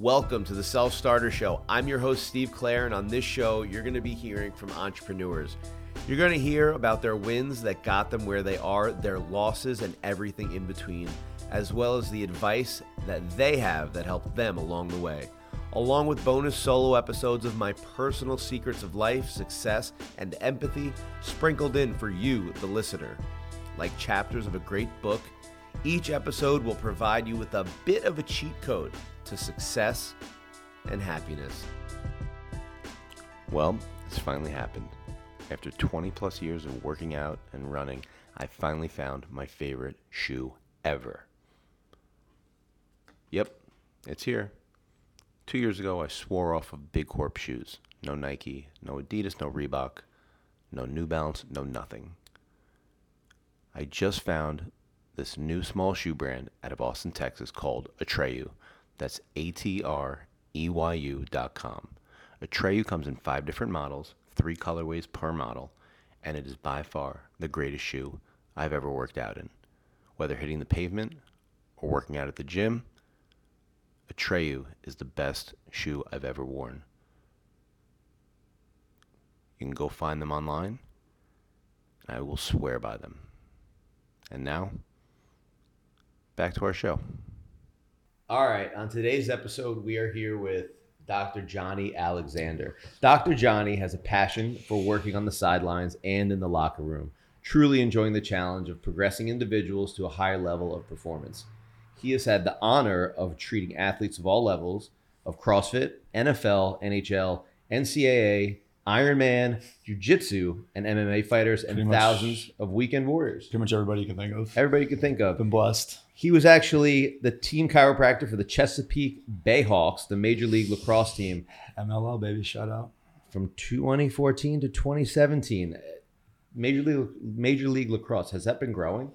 Welcome to the Self Starter Show. I'm your host, Steve Clare, and on this show, you're going to be hearing from entrepreneurs. You're going to hear about their wins that got them where they are, their losses, and everything in between, as well as the advice that they have that helped them along the way, along with bonus solo episodes of my personal secrets of life, success, and empathy sprinkled in for you, the listener. Like chapters of a great book, each episode will provide you with a bit of a cheat code to success and happiness. Well, it's finally happened. After 20 plus years of working out and running, I finally found my favorite shoe ever. Yep, it's here. Two years ago, I swore off of Big Corp shoes. No Nike, no Adidas, no Reebok, no New Balance, no nothing. I just found this new small shoe brand out of Austin, Texas called Atreyu. That's A T R E Y U dot com. Atreyu comes in five different models, three colorways per model, and it is by far the greatest shoe I've ever worked out in. Whether hitting the pavement or working out at the gym, Atreyu is the best shoe I've ever worn. You can go find them online, and I will swear by them. And now, back to our show. All right, on today's episode, we are here with Dr. Johnny Alexander. Dr. Johnny has a passion for working on the sidelines and in the locker room, truly enjoying the challenge of progressing individuals to a higher level of performance. He has had the honor of treating athletes of all levels of CrossFit, NFL, NHL, NCAA, Ironman, Jiu Jitsu, and MMA fighters, and Pretty much- thousands of weekend warriors. Pretty much everybody you can think of. Everybody you could think of. Been blessed. He was actually the team chiropractor for the Chesapeake Bayhawks, the Major League Lacrosse team, MLL baby, shout out. from 2014 to 2017. Major League Major League Lacrosse has that been growing?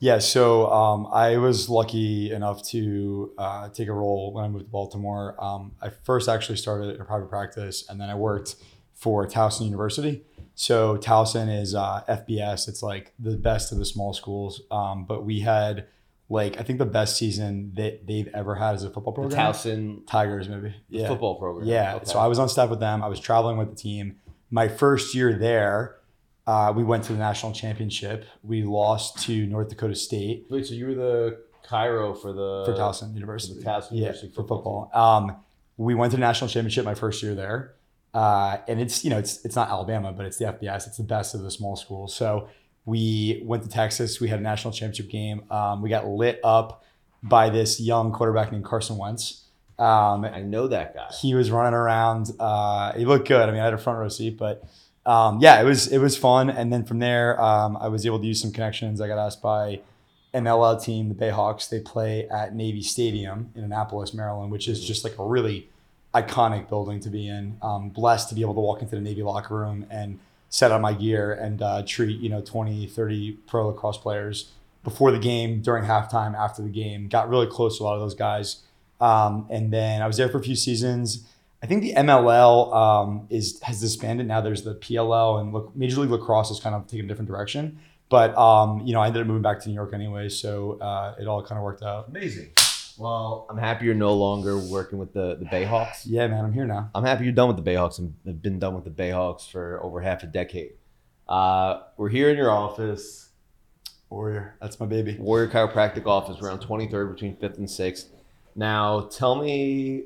Yeah, so um, I was lucky enough to uh, take a role when I moved to Baltimore. Um, I first actually started a private practice, and then I worked for Towson University. So Towson is uh, FBS. It's like the best of the small schools. Um, but we had like I think the best season that they've ever had as a football The program. Towson Tigers, maybe. Yeah. football program. Yeah. Okay. So I was on staff with them. I was traveling with the team. My first year there, uh, we went to the national championship. We lost to North Dakota State Wait, so you were the chiro for the for Towson University. the Towson yeah, University for football football. Um, we went to the national championship my first year there, uh, and it's you know it's it's not Alabama, but it's the FBS. It's the best of the small schools. So we went to Texas. We had a national championship game. Um, we got lit up by this young quarterback named Carson Wentz. Um, I know that guy. he was running around. Uh, he looked good. I mean, I had a front row seat, but um, yeah, it was it was fun. And then from there, um, I was able to use some connections. I got asked by MLL team, the Bayhawks. They play at Navy Stadium in Annapolis, Maryland, which is just like a really iconic building to be in. Um, blessed to be able to walk into the Navy locker room and set on my gear and uh, treat you know 20, 30 pro lacrosse players before the game, during halftime, after the game. Got really close to a lot of those guys. Um, and then I was there for a few seasons. I think the MLL um, is has disbanded now. There's the PLL and look, Major League Lacrosse has kind of taken a different direction. But um, you know, I ended up moving back to New York anyway, so uh, it all kind of worked out. Amazing. Well, I'm happy you're no longer working with the, the Bayhawks. Yeah, man, I'm here now. I'm happy you're done with the Bayhawks and have been done with the Bayhawks for over half a decade. Uh, we're here in your office, Warrior, that's my baby. Warrior Chiropractic office, around 23rd between 5th and 6th. Now, tell me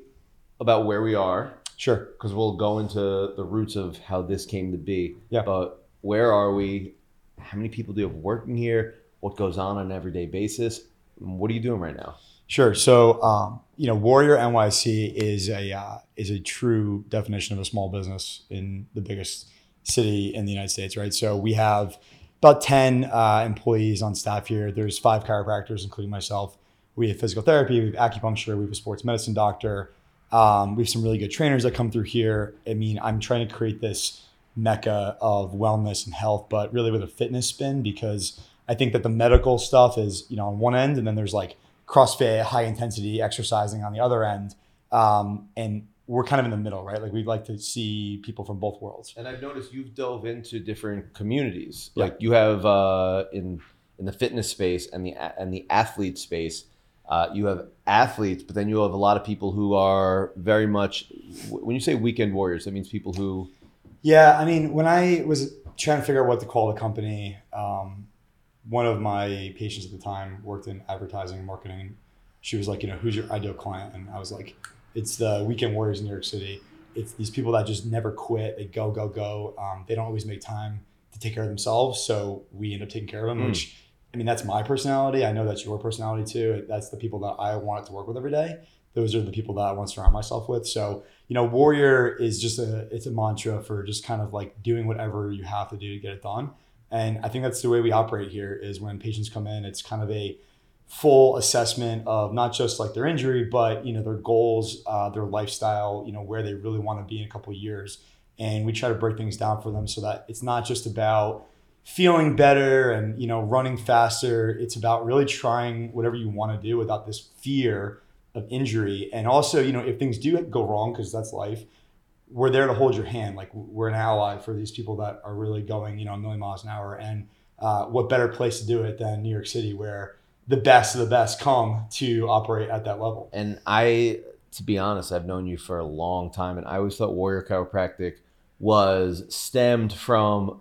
about where we are, Sure. because we'll go into the roots of how this came to be. Yeah. But where are we? How many people do you have working here? What goes on on an everyday basis? What are you doing right now? Sure. So, um, you know, Warrior NYC is a uh, is a true definition of a small business in the biggest city in the United States, right? So we have about ten uh, employees on staff here. There's five chiropractors, including myself. We have physical therapy, we have acupuncture, we have a sports medicine doctor. Um, we have some really good trainers that come through here. I mean, I'm trying to create this mecca of wellness and health, but really with a fitness spin because I think that the medical stuff is, you know, on one end, and then there's like CrossFit, high intensity exercising on the other end. Um, and we're kind of in the middle, right? Like we'd like to see people from both worlds. And I've noticed you've dove into different communities. Yeah. Like you have uh, in in the fitness space and the and the athlete space. Uh, you have athletes, but then you have a lot of people who are very much. When you say weekend warriors, that means people who. Yeah, I mean, when I was trying to figure out what to call the company, um, one of my patients at the time worked in advertising and marketing. She was like, you know, who's your ideal client? And I was like, it's the weekend warriors in New York City. It's these people that just never quit. They go, go, go. Um, they don't always make time to take care of themselves. So we end up taking care of them, Mm. which I mean, that's my personality. I know that's your personality too. That's the people that I want to work with every day. Those are the people that I want to surround myself with. So, you know, warrior is just a, it's a mantra for just kind of like doing whatever you have to do to get it done. And I think that's the way we operate here is when patients come in, it's kind of a full assessment of not just like their injury, but, you know, their goals, uh, their lifestyle, you know, where they really want to be in a couple years. And we try to break things down for them so that it's not just about, feeling better and you know running faster it's about really trying whatever you want to do without this fear of injury and also you know if things do go wrong because that's life we're there to hold your hand like we're an ally for these people that are really going you know a million miles an hour and uh, what better place to do it than new york city where the best of the best come to operate at that level And I, to be honest, I've known you for a long time, and I always thought Warrior Chiropractic was stemmed from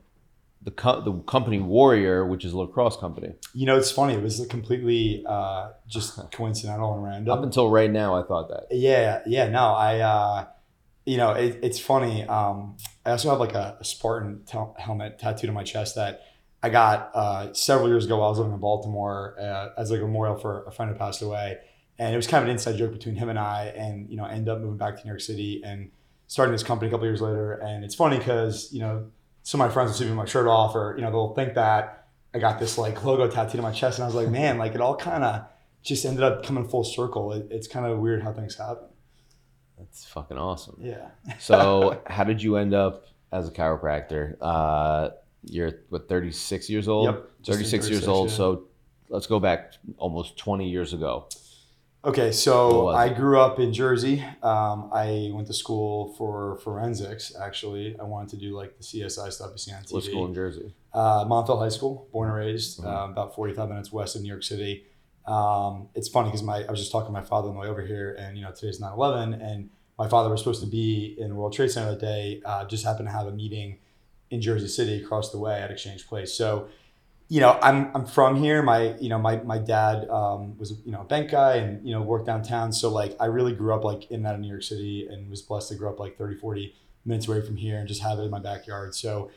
the co- the company Warrior, which is a lacrosse company. you know it's funny it was completely uh, just coincidental and random Up until right now, I thought that. Yeah, yeah. No, I, uh, you know, it, it's funny. Um, I also have like a, a Spartan tel- helmet tattooed on my chest that I got uh, several years ago while I was living in Baltimore uh, as like a memorial for a friend who passed away. And it was kind of an inside joke between him and I. And, you know, I ended up moving back to New York City and starting this company a couple years later. And it's funny because, you know, some of my friends will see me my shirt off or, you know, they'll think that I got this like logo tattooed on my chest. And I was like, man, like it all kind of just ended up coming full circle. It, it's kind of weird how things happen. That's fucking awesome. Yeah. So, how did you end up as a chiropractor? Uh, you're what 36 years old. Yep, just 36 years old. yeah. So, let's go back almost 20 years ago. Okay, so I grew up in Jersey. Um, I went to school for forensics. Actually, I wanted to do like the CSI stuff you see on TV. What school in Jersey? Uh, Montville High School, born and raised, Mhm. uh, about 45 minutes west of New York City. Um, it's funny because my I was just talking to my father on the way over here, and you know today's 9/11, and my father was supposed to be in the World Trade Center that day. Uh, just happened to have a meeting in Jersey City across the way at Exchange Place. So, you know, I'm I'm from here. My you know my my dad um, was you know a bank guy and you know worked downtown. So like I really grew up like in that New York City and was blessed to grow up like 30, 40 minutes away from here and just have it in my backyard. So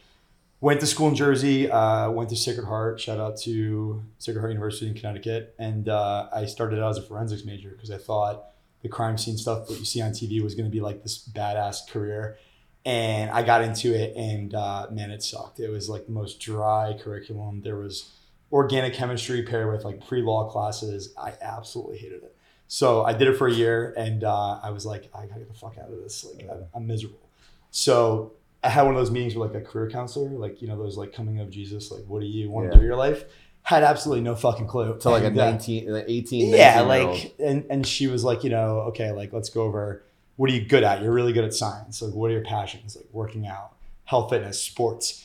went to school in Jersey, uh, went to Sacred Heart. Shout out to Sacred Heart University in Connecticut, and uh, I started out as a forensics major because I thought the crime scene stuff that you see on TV was going to be like this badass career. And I got into it, and uh, man, it sucked. It was like the most dry curriculum. There was organic chemistry paired with like pre-law classes. I absolutely hated it. So I did it for a year, and uh, I was like, I gotta get the fuck out of this. Like, I'm miserable. So I had one of those meetings with like a career counselor, like you know those like coming of Jesus, like what do you want Yeah. to do in your life? Had absolutely no fucking clue. So, like a And, uh, 19, an 18, yeah, 19 year old. like and and she was like, you know, okay, like let's go over what are you good at? You're really good at science. Like what are your passions? Like working out, health, fitness, sports.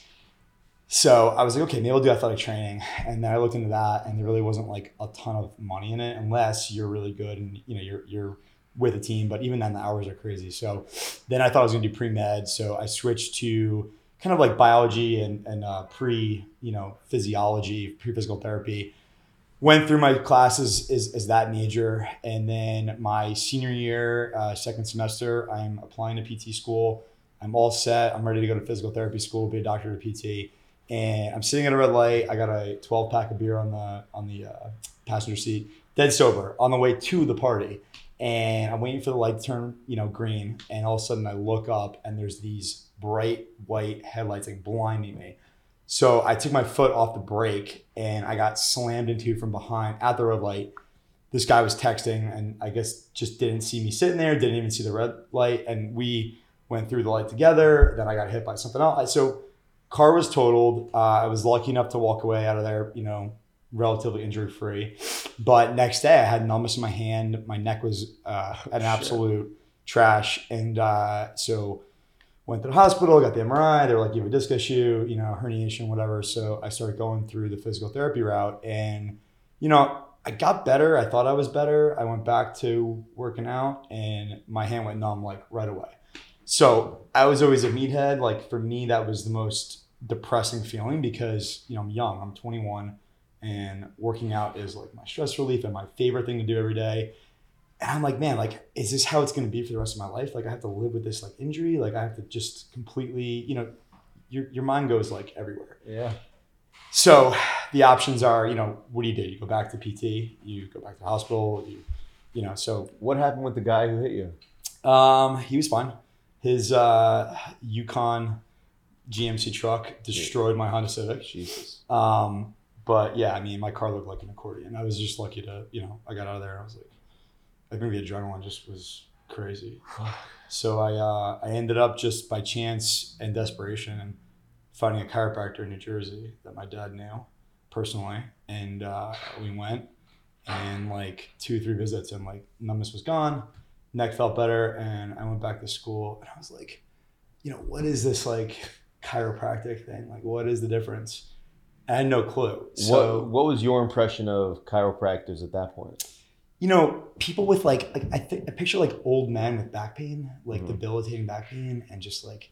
So I was like, okay, maybe I'll do athletic training. And then I looked into that and there really wasn't like a ton of money in it unless you're really good and you know you're you're with a team, but even then the hours are crazy. So then I thought I was gonna do pre-med. So I switched to kind of like biology and, and uh, pre, you know, physiology, pre-physical therapy. Went through my classes as, as that major and then my senior year uh, second semester i'm applying to pt school. I'm all set. I'm ready to go to physical therapy school be a doctor to pt and i'm sitting at a red light. I got a 12 pack of beer on the on the uh, passenger seat. Dead sober on the way to the party and i'm waiting for the light to turn you know green and all of a sudden i look up and there's these bright white headlights like blinding me so I took my foot off the brake and I got slammed into from behind at the red light. This guy was texting and I guess just didn't see me sitting there, didn't even see the red light. And we went through the light together. Then I got hit by something else. So car was totaled. Uh, I was lucky enough to walk away out of there, you know, relatively injury free. But next day I had numbness in my hand. My neck was uh, an absolute trash. And uh, so went to the hospital, got the MRI. They were like, you have a disc issue, you know, herniation, whatever. So I started going through the physical therapy route. And, you know, I got better. I thought I was better. I went back to working out and my hand went numb like right away. So I was always a meathead. Like for me, that was the most depressing feeling because, you know, I'm young, I'm 21 and working out is like my stress relief and my favorite thing to do every day. And I'm like, man, like, is this how it's going to be for the rest of my life? Like I have to live with this like injury. Like I have to just completely, you know, your, your mind goes like everywhere. Yeah. So the options are, you know, what do you do? You go back to PT, you go back to the hospital, you, you know, so What happened with the guy who hit you? um, he was fine. His uh, Yukon GMC truck destroyed my Honda Civic. Jesus. Um, but yeah, I mean, my car looked like an accordion. I was just lucky to, you know, I got out of there I was like, I think the adrenaline just was crazy. So I, uh, I ended up just by chance and desperation and finding a chiropractor in New Jersey that my dad knew personally. And uh, we went and like two, three visits and like numbness was gone, neck felt better. And I went back to school and I was like, you know, what is this like chiropractic thing? Like, what is the difference? I had no clue. So, what What was your impression of chiropractors at that point? you know, people with like, like I, th- I picture like old men with back pain, like Mhm. debilitating back pain, and just like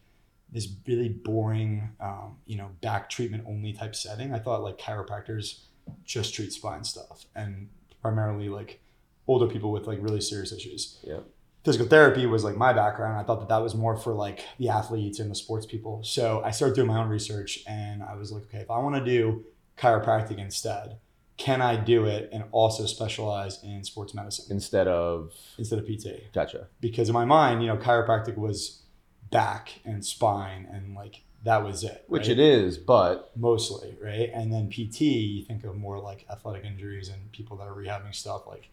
this really boring, um, you know, back treatment only type setting. I thought like chiropractors just treat spine stuff and primarily like older people with like really serious issues. Yeah. Physical therapy was like my background. I thought that that was more for like the athletes and the sports people. So I started doing my own research and I was like, okay, if I want to do chiropractic instead, can I do it and also specialize in sports medicine Instead of instead of PT? gotcha. Because in my mind, you know, chiropractic was back and spine and like that was it. Which right? it is, but mostly, right? And then PT, you think of more like athletic injuries and people that are rehabbing stuff like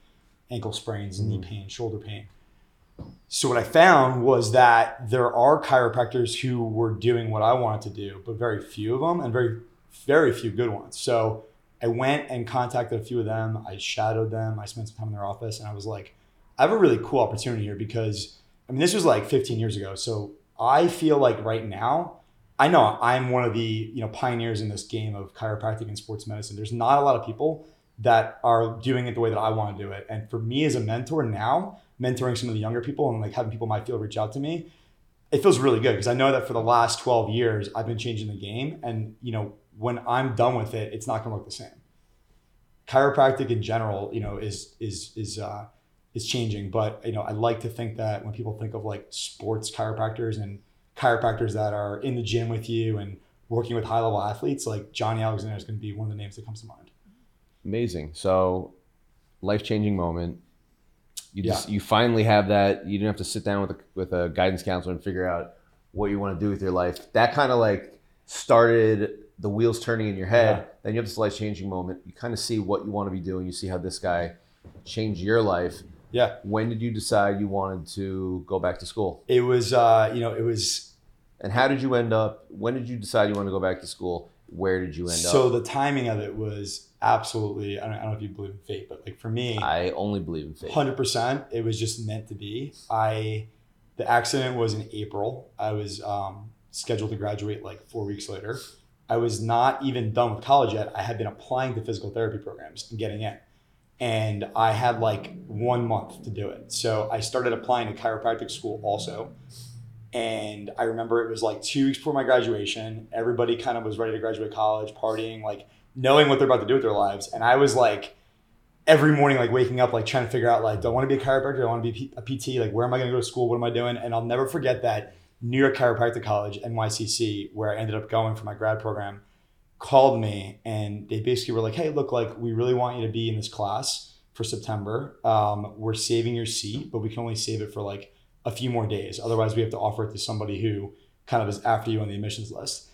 ankle sprains, knee Mhm. pain, shoulder pain. So what I found was that there are chiropractors who were doing what I wanted to do, but very few of them and very very few good ones. So I went and contacted a few of them. I shadowed them. I spent some time in their office and I was like, I have a really cool opportunity here because I mean this was like 15 years ago. So I feel like right now I know I'm one of the you know pioneers in this game of chiropractic and sports medicine. There's not a lot of people that are doing it the way that I want to do it. And for me as a mentor now, mentoring some of the younger people and like having people in my field reach out to me, it feels really good because I know that for the last 12 years I've been changing the game and you know when I'm done with it, it's not going to look the same. Chiropractic in general, you know, is is is uh is changing, but you know, I like to think that when people think of like sports chiropractors and chiropractors that are in the gym with you and working with high level athletes, like Johnny Alexander is going to be one of the names that comes to mind. amazing. So, life changing moment. You just you finally have that. You didn't have to sit down with a with a guidance counselor and figure out what you want to do with your life. That kind of like started the wheels turning in your head. Yeah. Then you have this life changing moment. You kind of see what you want to be doing. You see how this guy changed your life. Yeah. When did you decide you wanted to go back to school? It was, uh, you know, it was And how did you end up? When did you decide you want to go back to school? Where did you end so up? So the timing of it was absolutely, I don't, I don't know if you believe in fate, but like for me, I only believe in fate. Hundred percent. It was just meant to be. I, the accident was in April. I was um, scheduled to graduate like four weeks later. I was not even done with college yet. I had been applying to physical therapy programs and getting in, and I had like one month to do it. So I started applying to chiropractic school also. And I remember it was like two weeks before my graduation. Everybody kind of was ready to graduate college, partying, like knowing what they're about to do with their lives. And I was like, every morning, like waking up, like trying to figure out, like, do I want to be a chiropractor? Do I want to be a PT? Like, where am I going to go to school? What am I doing? And I'll never forget that New York Chiropractic College, NYCC, where I ended up going for my grad program, called me and they basically were like, hey, look, like, we really want you to be in this class for September. Um, we're saving your seat, but we can only save it for like a few more days. Otherwise, we have to offer it to somebody who kind of is after you on the admissions list.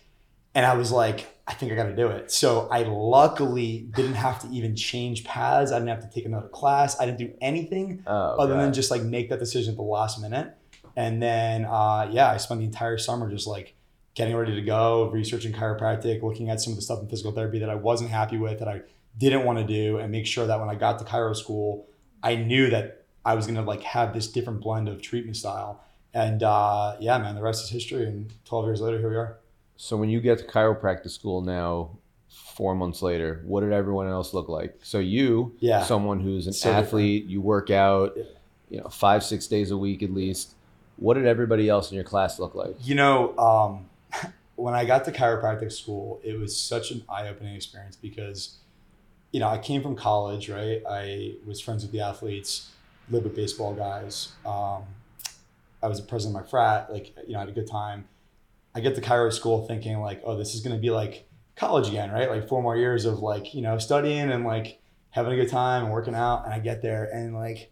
And I was like, I think I got to do it. So I luckily didn't have to even change paths. I didn't have to take another class. I didn't do anything Oh, other than just like make that decision at the last minute. And then, uh, yeah, I spent the entire summer just like getting ready to go, researching chiropractic, looking at some of the stuff in physical therapy that I wasn't happy with, that I didn't want to do, and make sure that when I got to chiro school, I knew that I was gonna like have this different blend of treatment style. And uh, yeah, man, the rest is history. And 12 years later, here we are. So when you get to chiropractic school now, four months later, what did everyone else look like? So you, Yeah. someone who's an So different. athlete, you work out, Yeah. you know, five six days a week at least. What did everybody else in your class look like? You know, um, when I got to chiropractic school, it was such an eye opening experience because, you know, I came from college, right? I was friends with the athletes, lived with baseball guys. Um, I was a president of my frat, like, you know, I had a good time. I get to chiro school thinking, like, oh, this is going to be like college again, right? Like four more years of like, you know, studying and like having a good time and working out. And I get there and like,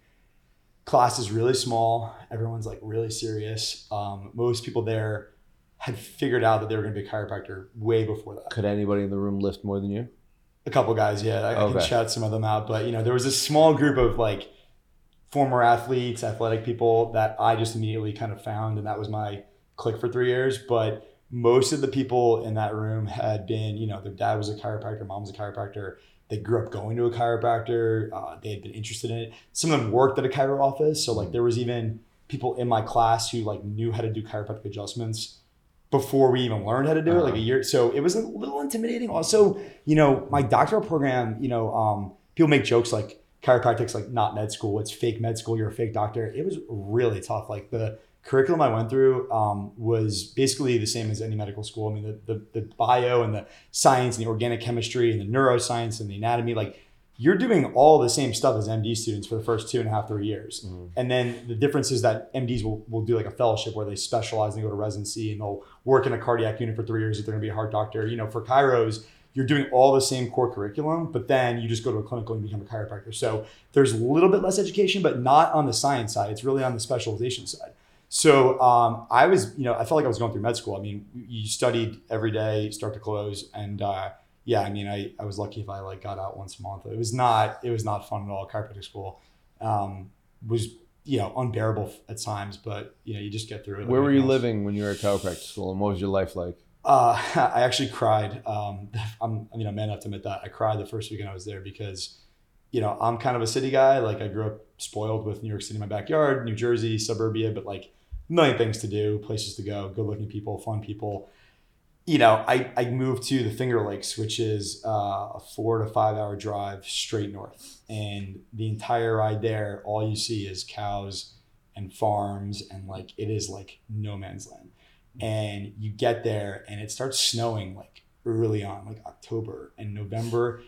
class is really small. Everyone's like really serious. Um, most people there had figured out that they were going to be a chiropractor way before that. Could anybody in the room lift more than you? A couple guys, yeah, I, I can shout some of them out. But you know, there was a small group of like former athletes, athletic people that I just immediately kind of found, and that was my click for three years. But most of the people in that room had been, you know, their dad was a chiropractor, mom was a chiropractor. They grew up going to a chiropractor. Uh, they had been interested in it. Some of them worked at a chiro office. So like there was even people in my class who like knew how to do chiropractic adjustments before we even learned how to do it, like a Uh-huh. year. So it was a little intimidating. Also, you know, my doctoral program, you know, um, people make jokes like chiropractic's like not med school, it's fake med school, you're a fake doctor. It was really tough. Like the curriculum I went through um, was basically the same as any medical school. I mean, the, the, the bio and the science and the organic chemistry and the neuroscience and the anatomy, like you're doing all the same stuff as MD students for the first two and a half, three years. And then the difference is that MDs will, will do like a fellowship where they specialize and they go to residency and they'll work in a cardiac unit for three years if they're gonna be a heart doctor. You know, for chiros, you're doing all the same core curriculum, but then you just go to a clinical and become a chiropractor. So there's a little bit less education, but not on the science side. It's really on the specialization side. So um, I was, you know, I felt like I was going through med school. I mean, you studied every day, start to close, and uh, yeah, I mean, I, I was lucky if I like got out once a month. It was not, it was not fun at all. Chiropractic school um, was, you know, unbearable at times, but you know, you just get through it. Where were you else. living when you were at chiropractic school, and what was your life like? Uh, I actually cried. Um, I'm, I mean, I'm man enough to admit that I cried the first weekend I was there because, you know, I'm kind of a city guy. Like I grew up spoiled with New York City in my backyard, New Jersey, suburbia, but like million things to do, places to go, good looking people, fun people. You know, I, I moved to the Finger Lakes, which is uh, a four to five hour drive straight north. And the entire ride there, all you see is cows and farms and like it is like no man's land and you get there and it starts snowing like early on like october and november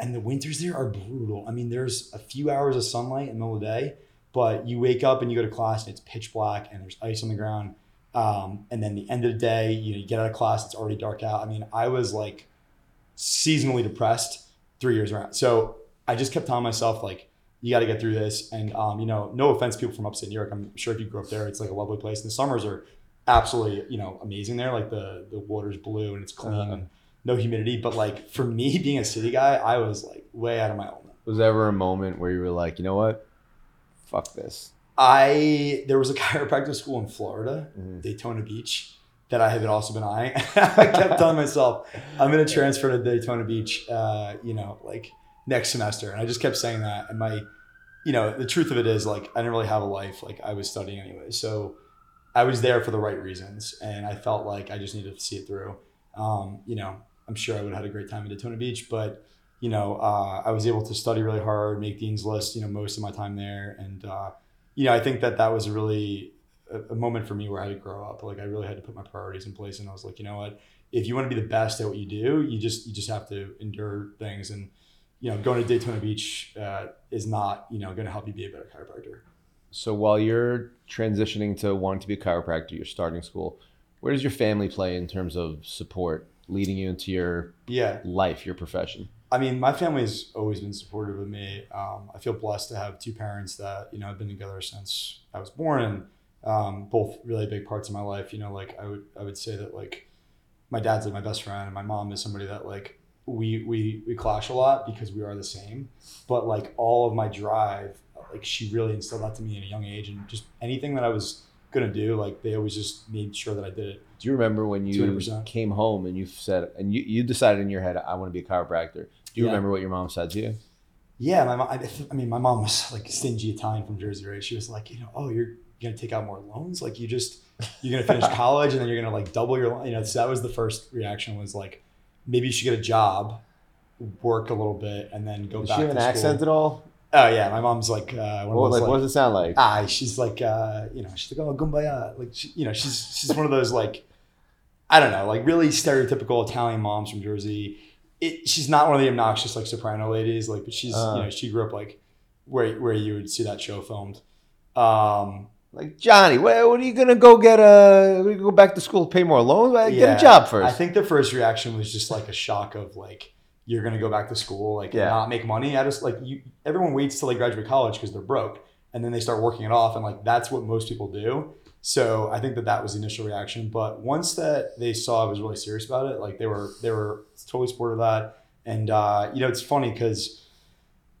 and the winters there are brutal. I mean there's a few hours of sunlight in the middle of the day but you wake up and you go to class and it's pitch black and there's ice on the ground um, and then the end of the day you know you get out of class it's already dark out. I mean i was like seasonally depressed three years around. So i just kept telling myself like you got to get through this and um, you know no offense people from upstate new york i'm sure if you grew up there it's like a lovely place and the summers are absolutely you know amazing there. Like the the water's blue and it's clean Uh-huh. and no humidity. But like for me being a city guy i was like way out of my element. Was there ever a moment where you were like, you know what, fuck this? i there was a chiropractic school in florida Mhm. daytona beach that i had also been eyeing. I kept telling myself i'm going to transfer to daytona beach uh, you know like next semester. And i just kept saying that. And my you know the truth of it is like i didn't really have a life like i was studying anyway. So i was there for the right reasons and i felt like i just needed to see it through. Um, you know i'm sure i would have had a great time in daytona beach but you know uh, i was able to study really hard make dean's list you know most of my time there and uh, you know i think that that was a really a, a moment for me where i had to grow up. Like i really had to put my priorities in place and i was like you know what? If you want to be the best at what you do you just you just have to endure things and you know going to daytona beach uh, is not you know going to help you be a better chiropractor So while you're transitioning to wanting to be a chiropractor, you're starting school. Where does your family play in terms of support, leading you into your yeah life, your profession? I mean, my family has always been supportive of me. Um, I feel blessed to have two parents that you know have been together since I was born, and um, both really big parts of my life. You know, like I would I would say that like my dad's like my best friend, and my mom is somebody that like we we we clash a lot because we are the same. But like all of my drive, like she really instilled that to me at a young age, and just anything that I was gonna do, like they always just made sure that I did it. Do you remember when you 200%. came home and you said, and you, you decided in your head, I want to be a chiropractor? Do you Yeah. remember what your mom said to you? Yeah, my mom. I, I mean, my mom was like stingy Italian from Jersey, right? She was like, you know, oh, you're gonna take out more loans. Like, you just you're gonna finish college and then you're gonna like double your, loan. you know. So that was the first reaction was like, maybe you should get a job, work a little bit, and then go Does back she have to an accent at all? Oh yeah, my mom's like uh, one those like, like, what does it sound like? ah, she's like uh, you know, she's like oh gumbaya, like she, you know, she's she's one of those like I don't know, like really stereotypical Italian moms from Jersey. It, she's not one of the obnoxious like soprano ladies, like, but she's Uh. you know she grew up like where where you would see that show filmed. Um, Like Johnny, what, what are you gonna go get a? we go back to school, pay more loans? Get Yeah, a job first. I think the first reaction was just like a shock of like you're gonna go back to school, like Yeah. not make money. I just like you. Everyone waits till they graduate college because they're broke, and then they start working it off, and like that's what most people do. So I think that that was the initial reaction. But once that they saw I was really serious about it, like they were they were totally supportive of that. And uh, you know, it's funny because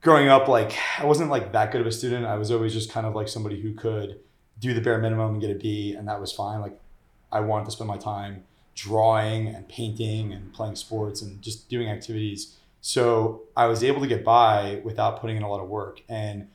growing up, like I wasn't like that good of a student. I was always just kind of like somebody who could do the bare minimum and get a B, and that was fine. Like I wanted to spend my time drawing and painting and playing sports and just doing activities. So I was able to get by without putting in a lot of work. And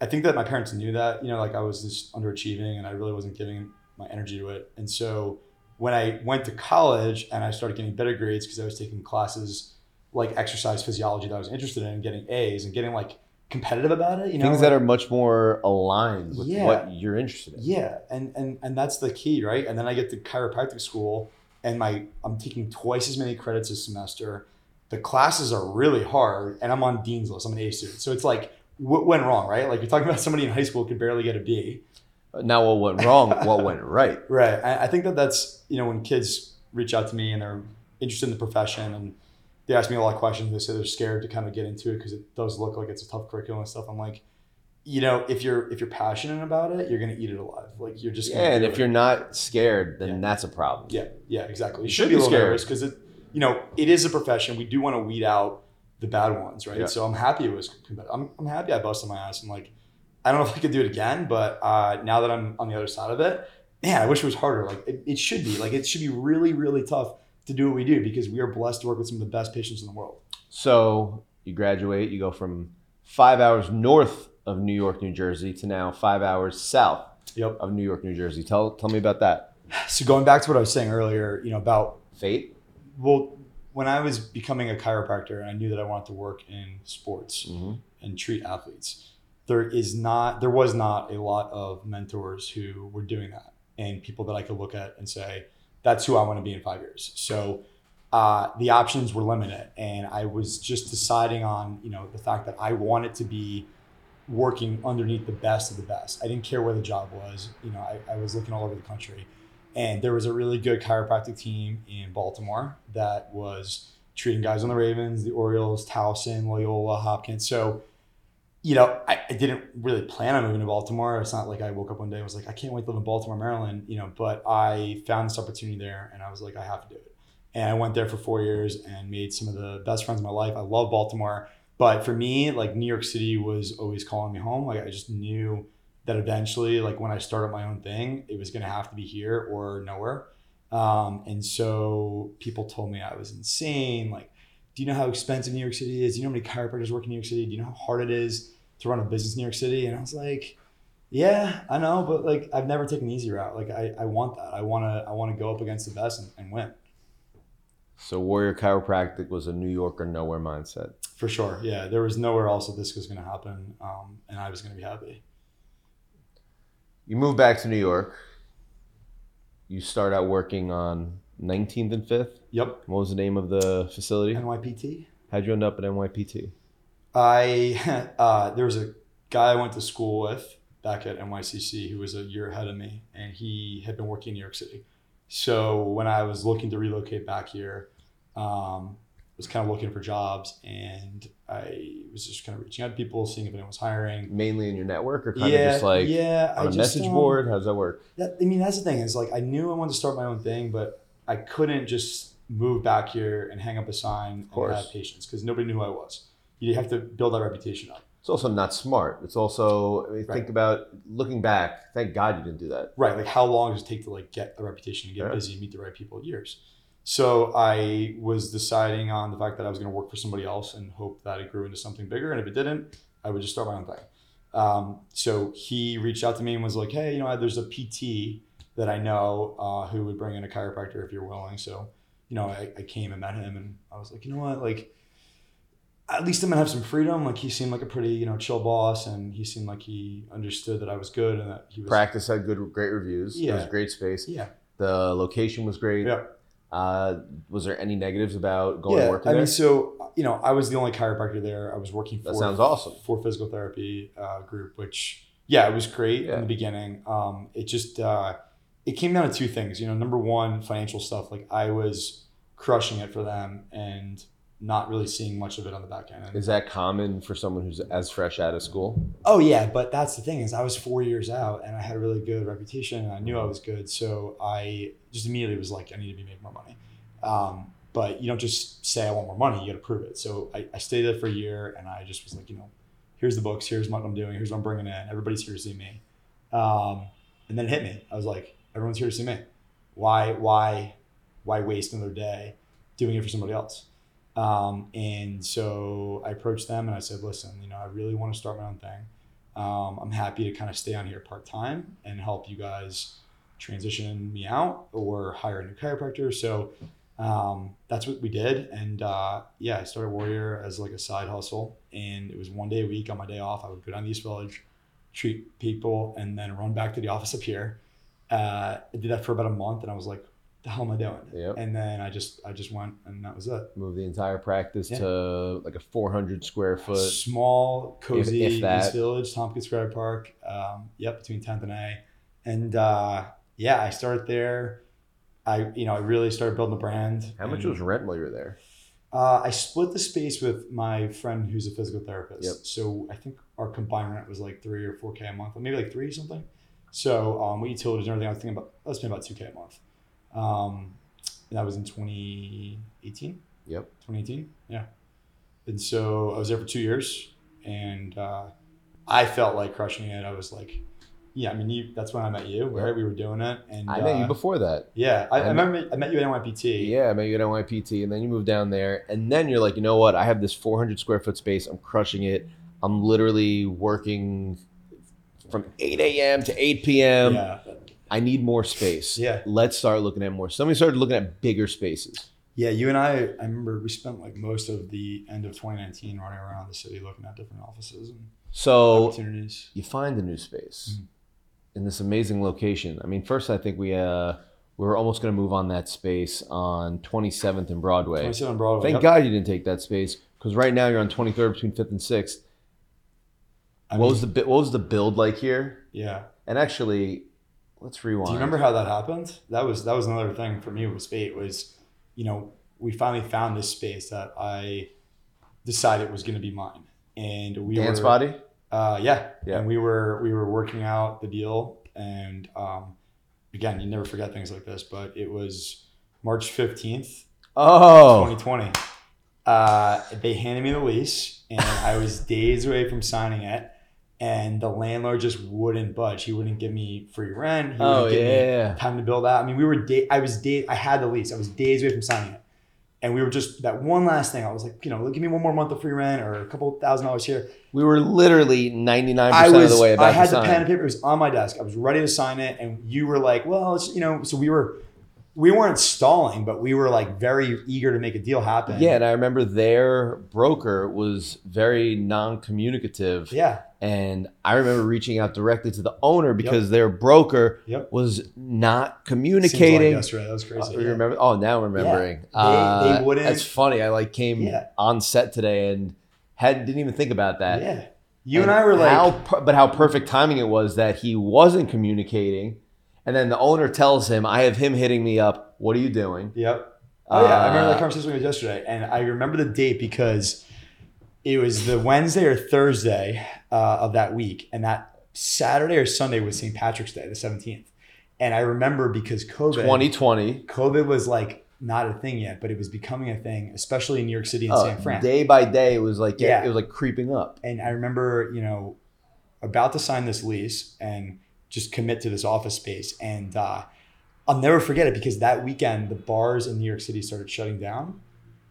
I think that my parents knew that, you know, like I was just underachieving and I really wasn't giving my energy to it. And so when I went to college and I started getting better grades because I was taking classes like exercise physiology that I was interested in getting A's and getting like competitive about it, you know, Things that are much more aligned with Yeah. what you're interested in. yeah, and and and that's the key, right? And then I get to chiropractic school, and my I'm taking twice as many credits a semester. The classes are really hard, and I'm on dean's list. I'm an A student, so it's like what went wrong, right? Like you're talking about somebody in high school could barely get a B, uh, Now, what went wrong? what went right? right? I, I think that that's you know when kids reach out to me and they're interested in the profession and they ask me a lot of questions. They say they're scared to kind of get into it because it does look like it's a tough curriculum and stuff. I'm like, you know, if you're if you're passionate about it, you're gonna eat it alive. Like you're just Yeah, and if it. you're not scared, then Yeah. that's a problem. Yeah, yeah, exactly. You You should should be a be little scared. nervous because it, you know, it is a profession. We do want to weed out the bad ones, right? Yeah. So I'm happy it was. I'm, I'm happy I busted my ass. and like, I don't know if I could do it again, but uh, now that I'm on the other side of it, man, I wish it was harder. Like it, it should be. Like it should be really, really tough to do what we do because we are blessed to work with some of the best patients in the world. So you graduate, you go from five hours north of New York, New Jersey, to now five hours south Yep. of New York, New Jersey. Tell tell me about that. So going back to what I was saying earlier, you know, about Fate. well, when I was becoming a chiropractor and I knew that I wanted to work in sports. Mm-hmm. and treat athletes. There is not, there was not a lot of mentors who were doing that and people that I could look at and say, that's who I want to be in five years. So uh, the options were limited, and I was just deciding on, you know, the fact that I wanted to be working underneath the best of the best. I didn't care where the job was. You know, I, I was looking all over the country, and there was a really good chiropractic team in Baltimore that was treating guys on the Ravens, the Orioles, Towson, Loyola, Hopkins. So, you know, I, I didn't really plan on moving to Baltimore. It's not like I woke up one day and was like, I can't wait to live in Baltimore, Maryland, you know, but I found this opportunity there and I was like, I have to do it. And I went there for four years and made some of the best friends of my life. I love Baltimore. But for me, like New York City was always calling me home. Like I just knew that eventually, like when I started my own thing, it was going to have to be here or nowhere. Um, and so people told me I was insane. Like, do you know how expensive New York City is? Do you know how many chiropractors work in New York City? Do you know how hard it is to run a business in New York City? And I was like, yeah, I know, but like I've never taken the easy route. Like I, I want that. I want to I want to go up against the best and, and win So Warrior Chiropractic was a New York or nowhere mindset. for sure. Yeah, there was nowhere else that this was going to happen, um, and I was going to be happy. You move back to New York. You start out working on 19th and 5th. Yep, What was the name of the facility? NYPT. How'd you end up at NYPT? I uh, there was a guy I went to school with back at NYCC who was a year ahead of me, and he had been working in New York City. So when I was looking to relocate back here, um, was kind of looking for jobs, and I was just kind of reaching out to people, seeing if anyone was hiring. Mainly in your network or kind yeah, of just like yeah, on I a just, message um, board? How does that work? That, I mean, that's the thing is like I knew I wanted to start my own thing, but I couldn't just move back here and hang up a sign and course. have patience because nobody knew who I was. You have to build that reputation up. It's also not smart. It's also I mean, Right. think about looking back. Thank God you didn't do that. Right. Like how long does it take to like get a reputation and get Yeah. busy and meet the right people? Years. So I was deciding on the fact that I was going to work for somebody else and hope that it grew into something bigger. And if it didn't, I would just start my own thing. Um, so he reached out to me and was like, "Hey, you know, there's a PT that I know uh, who would bring in a chiropractor if you're willing." So you know, I, I came and met him, and I was like, you know what, like, at least I'm gonna have some freedom. Like, he seemed like a pretty, you know, chill boss, and he seemed like he understood that I was good and that he was. Practice had good, great reviews. Yeah, It was a great space. Yeah. The location was great. Yeah. Uh, was there any negatives about going yeah. to work there? Yeah, I there? mean, so you know, I was the only chiropractor there. I was working for That sounds awesome. for physical therapy uh, group, which yeah, it was great Yeah. in the beginning. Um, it just uh, it came down to two things. You know, number one, financial stuff. Like I was crushing it for them and not really seeing much of it on the back end. Is that common for someone who's as fresh out of school? Oh yeah, but that's the thing is I was four years out and I had a really good reputation and I knew I was good, so I just immediately was like, I need to be making more money. Um, but you don't just say I want more money; you got to prove it. So I, I stayed there for a year and I just was like, you know, here's the books, here's what I'm doing, here's what I'm bringing in. Everybody's here to see me. Um, and then it hit me. I was like, everyone's here to see me. Why why why waste another day doing it for somebody else? Um, and so I approached them and I said, listen, you know, I really want to start my own thing. Um, I'm happy to kind of stay on here part time and help you guys transition me out or hire a new chiropractor. So um, that's what we did. And uh, yeah, I started Warrior as like a side hustle. And it was one day a week on my day off. I would go down to East Village, treat people, and then run back to the office up here. Uh, I did that for about a month and I was like, the hell am I doing? Yep. And then I just I just went and that was it. Move the entire practice Yeah. to like a 400 square foot. Small, cozy if that. East Village, Tompkins Square Park. Um, yep, between 10th and A. And uh, yeah, I started there. I you know I really started building a brand. How much was rent while you were there? Uh, I split the space with my friend who's a physical therapist. Yep. So I think our combined rent was like three or four k a month, maybe like three something. So um, with utilities and everything, I was thinking about was paying about two k a month. Um, that was in 2018. Yep. 2018. Yeah. And so I was there for two years, and uh, I felt like crushing it. I was like, yeah, I mean, you, that's when I met you, right? We were doing it, and I met you uh, before that. Yeah, I, I And- remember I met you at NYPT. Yeah, I met you at NYPT, and then you moved down there, and then you're like, you know what? I have this 400 square foot space. I'm crushing it. I'm literally working from 8 a.m. to 8 p.m. yeah. I need more space. Yeah. Let's start looking at more. Somebody started looking at bigger spaces. Yeah, you and I, I remember we spent like most of the end of 2019 running around the city looking at different offices and So opportunities. you find a new space Mhm. in this amazing location. I mean, first I think we uh we were almost going to move on that space on 27th and Broadway. 27 Broadway. Thank yep. God you didn't take that space because right now you're on 23rd between 5th and 6th. I what mean, was the what was the build like here? yeah. And actually, let's rewind. Do you remember how that happened? That was that was another thing for me with fate was, you know, we finally found this space that I decided was going to be mine, and we Dance were, body? Uh, yeah, Yeah. And we were we were working out the deal, and um, again, you never forget things like this, but it was March fifteenth, Oh, 2020. Uh, they handed me the lease, and I was days away from signing it. And the landlord just wouldn't budge. He wouldn't give me free rent. He oh me yeah. time to build out. I mean, we were day. I was day. I had the lease. I was days away from signing it, and we were just that one last thing. I was like, you know, give me one more month of free rent or a couple thousand dollars here. We were literally 99% of the way about I had the pen and paper. It was on my desk. I was ready to sign it, and you were like, well, it's, you know. So we were, we weren't stalling, but we were like very eager to make a deal happen. Yeah, and I remember their broker was very non-communicative, Yeah. And I remember reaching out directly to the owner because their broker Yep. was not Seems like communicating. yesterday. That was crazy. Uh, yeah. remember? Oh, now I'm remembering. They- they Uh, wouldn't- That's funny. I like came Yeah. on set today and had didn't even think about that. Yeah. You and, I were like, how, but how perfect timing it was that he wasn't communicating, and then the owner tells him, "I have him hitting me up. What are you doing?" Yep. Oh yeah, I remember Uh, that conversation we had yesterday, and I remember the date because it was the Wednesday or Thursday uh, of that week, and that Saturday or Sunday was St. Patrick's Day, the seventeenth. And I remember because COVID, 2020. COVID was like not a thing yet, but it was becoming a thing, especially in New York City and Oh, San Fran. day by day, it was like Yeah. it was like creeping up. and I remember, you know, about to sign this lease and just commit to this office space. And uh, I'll never forget it because that weekend the bars in New York City started shutting down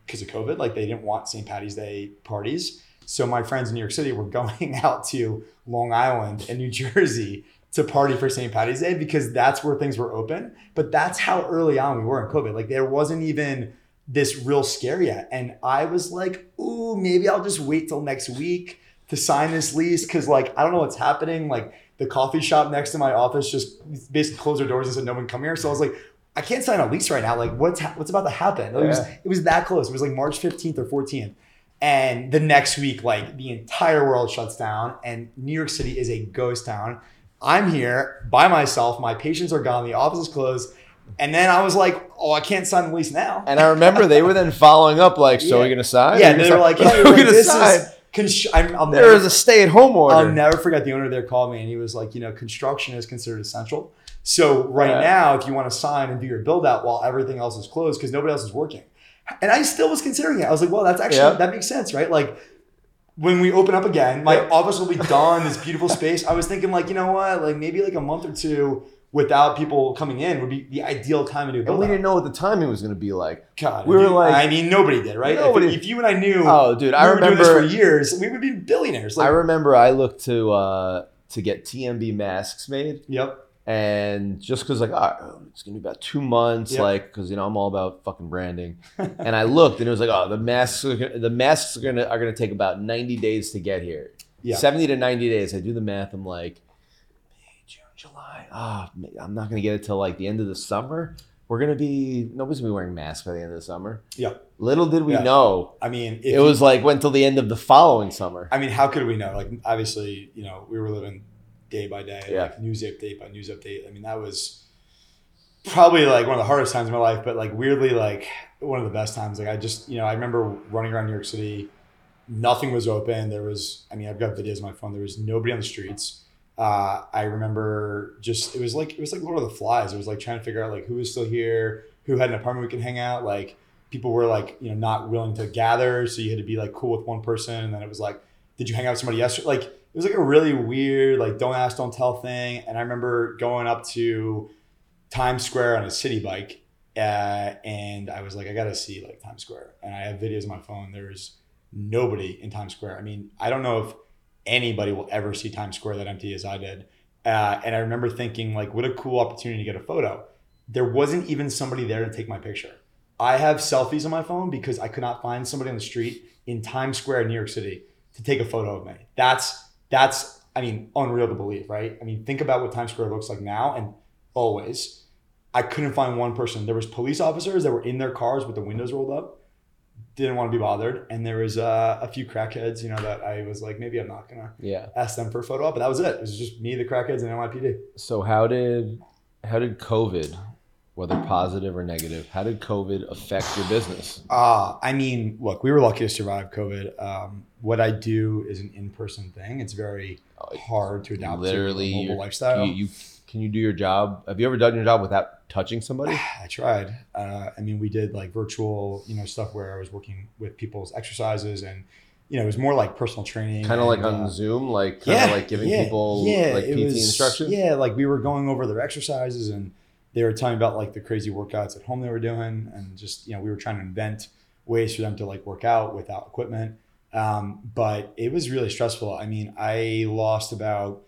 because of COVID. Like they didn't want St. Patty's Day parties. So my friends in New York City were going out to Long Island and New Jersey to party for St. Patty's Day because that's where things were open. But that's how early on we were in COVID. Like there wasn't even this real scare yet. And I was like, ooh, maybe I'll just wait till next week to sign this lease because like I don't know what's happening. Like the coffee shop next to my office just basically closed their doors and said no one come here. So I was like, I can't sign a lease right now. Like what's ha- what's about to happen? It was it was that close. It was like March 15th or 14th. And the next week, like the entire world shuts down, and New York City is a ghost town. I'm here by myself. My patients are gone. The office is closed. And then I was like, oh, I can't sign the lease now. And I remember they were then following up like, so Yeah. are you gonna sign? yeah, they were like, hey, we like, gonna this sign? is. Const- I'm, I'll There never, was a stay-at-home order. I'll never forget the owner there called me and he was like, you know, construction is considered essential. So right Yeah. now, if you want to sign and do your build out while everything else is closed because nobody else is working, and I still was considering it. I was like, well, that's actually Yeah. that makes sense, right? Like when we open up again, my Yeah. office will be done, this beautiful space. I was thinking like, you know what, like maybe like a month or two without people coming in would be the ideal time to do a and we didn't know what the timing was gonna be like. God, we if were like- I mean, nobody did, right? If- Nobody- If, you and I knew, Oh, dude, I we were doing this remember. for years, we would be billionaires. Like, I remember I looked to uh, to get TMB masks made, yep. And just because like oh, it's gonna be about two months, Yeah. like because you know I'm all about fucking branding. and I looked, and it was like, oh, the masks are gonna, the masks are gonna are gonna take about 90 days to get here. Yeah. 70 to 90 days. I do the math. I'm like, May, June, July. Ah, I'm not gonna get it till like the end of the summer. We're gonna be nobody's gonna be wearing masks by the end of the summer. Yeah. Little did we Yeah. know I mean, it you- was like went till the end of the following summer. I mean, how could we know? Like, obviously, you know, we were living day by day, Yeah. like news update by news update. I mean, that was probably like one of the hardest times in my life, but like weirdly, like one of the best times. Like, I just, you know, I remember running around New York City. Nothing was open. There was, I mean, I've got videos on my phone. There was nobody on the streets. Uh, I remember just it was like it was like Lord of the Flies. It was like trying to figure out like who was still here, who had an apartment we could hang out. Like people were like you know not willing to gather, so you had to be like cool with one person, and then it was like did you hang out with somebody yesterday? Like it was like a really weird, like don't ask, don't tell thing. And I remember going up to Times Square on a city bike, uh, and I was like, I gotta see like Times Square. And I have videos on my phone. There's nobody in Times Square. I mean, I don't know if anybody will ever see Times Square that empty as I did. Uh, and I remember thinking, like, what a cool opportunity to get a photo. There wasn't even somebody there to take my picture. I have selfies on my phone because I could not find somebody on the street in Times Square, in New York City, to take a photo of me. That's that's I mean unreal to believe, right? I mean, think about what Times Square looks like now and always. I couldn't find one person. There was police officers that were in their cars with the windows rolled up, didn't want to be bothered, and there was uh, a few crackheads, you know, that I was like, maybe I'm not gonna Yeah. ask them for a photo up, but that was it. It was just me, the crackheads, and NYPD. So how did how did COVID, whether positive or negative, how did COVID affect your business? Uh, I mean, look, we were lucky to survive COVID. Um, what I do is an in-person thing. It's very Oh, hard to adapt Literally, to a mobile lifestyle. You, you can you do your job? Have you ever done your job without touching somebody? I tried. Uh, I mean, we did like virtual, you know, stuff where I was working with people's exercises, and you know, it was more like personal training. Kind of like on uh, Zoom, like kind of like giving people like PT was- instructions. Yeah, like we were going over their exercises, and they were telling me about like the crazy workouts at home they were doing, and just you know, we were trying to invent ways for them to like work out without equipment. Um, but it was really stressful. I mean, I lost about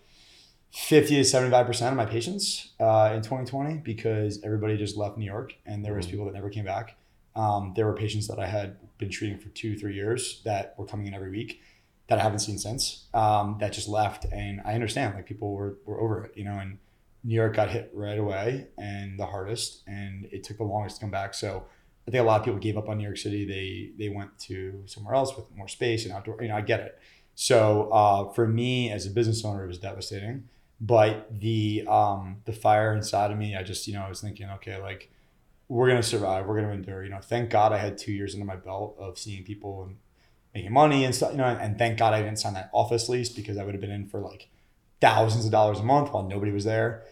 50 to 75% of my patients uh, in 2020 because everybody just left New York and there was Mhm. people that never came back. Um, there were patients that I had been treating for two, three years that were coming in every week that I haven't seen since um, that just left. And I understand like people were, were over it, you know, and New York got hit right away and the hardest and it took the longest to come back. So I think a lot of people gave up on New York City. They, they went to somewhere else with more space and outdoor, you know, I get it. So uh, for me as a business owner, it was devastating but the um the fire inside of me i just you know i was thinking okay like we're gonna survive we're gonna endure you know thank god i had two years under my belt of seeing people and making money and stuff you know and thank god i didn't sign that office lease because i would have been in for like thousands of dollars a month while nobody was there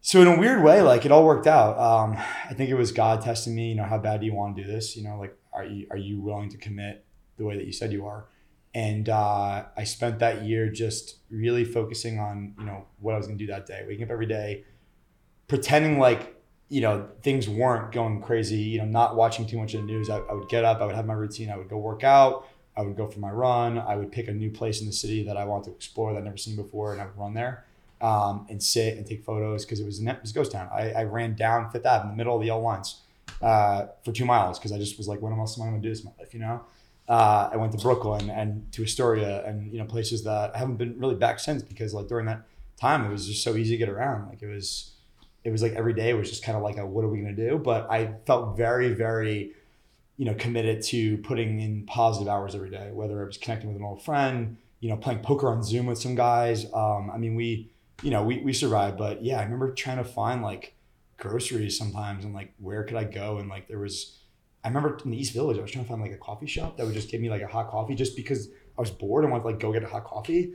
so in a weird way like it all worked out um i think it was god testing me you know how bad do you want to do this you know like are you are you willing to commit the way that you said you are and uh, I spent that year just really focusing on you know what I was going to do that day, waking up every day, pretending like you know things weren't going crazy. You know, not watching too much of the news. I, I would get up, I would have my routine, I would go work out, I would go for my run, I would pick a new place in the city that I want to explore that I've never seen before, and I would run there. Um, and sit and take photos because it was it was ghost town. I, I ran down Fifth Ave in the middle of the yellow lines uh, for two miles because I just was like, when else am I going to do this in my life? You know. Uh, I went to Brooklyn and to Astoria and you know places that I haven't been really back since because like during that time it was just so easy to get around. Like it was, it was like every day was just kind of like a what are we gonna do? But I felt very very, you know, committed to putting in positive hours every day. Whether it was connecting with an old friend, you know, playing poker on Zoom with some guys. Um, I mean, we, you know, we we survived. But yeah, I remember trying to find like groceries sometimes and like where could I go and like there was I remember in the East Village, I was trying to find like a coffee shop that would just give me like a hot coffee just because I was bored and wanted to like go get a hot coffee.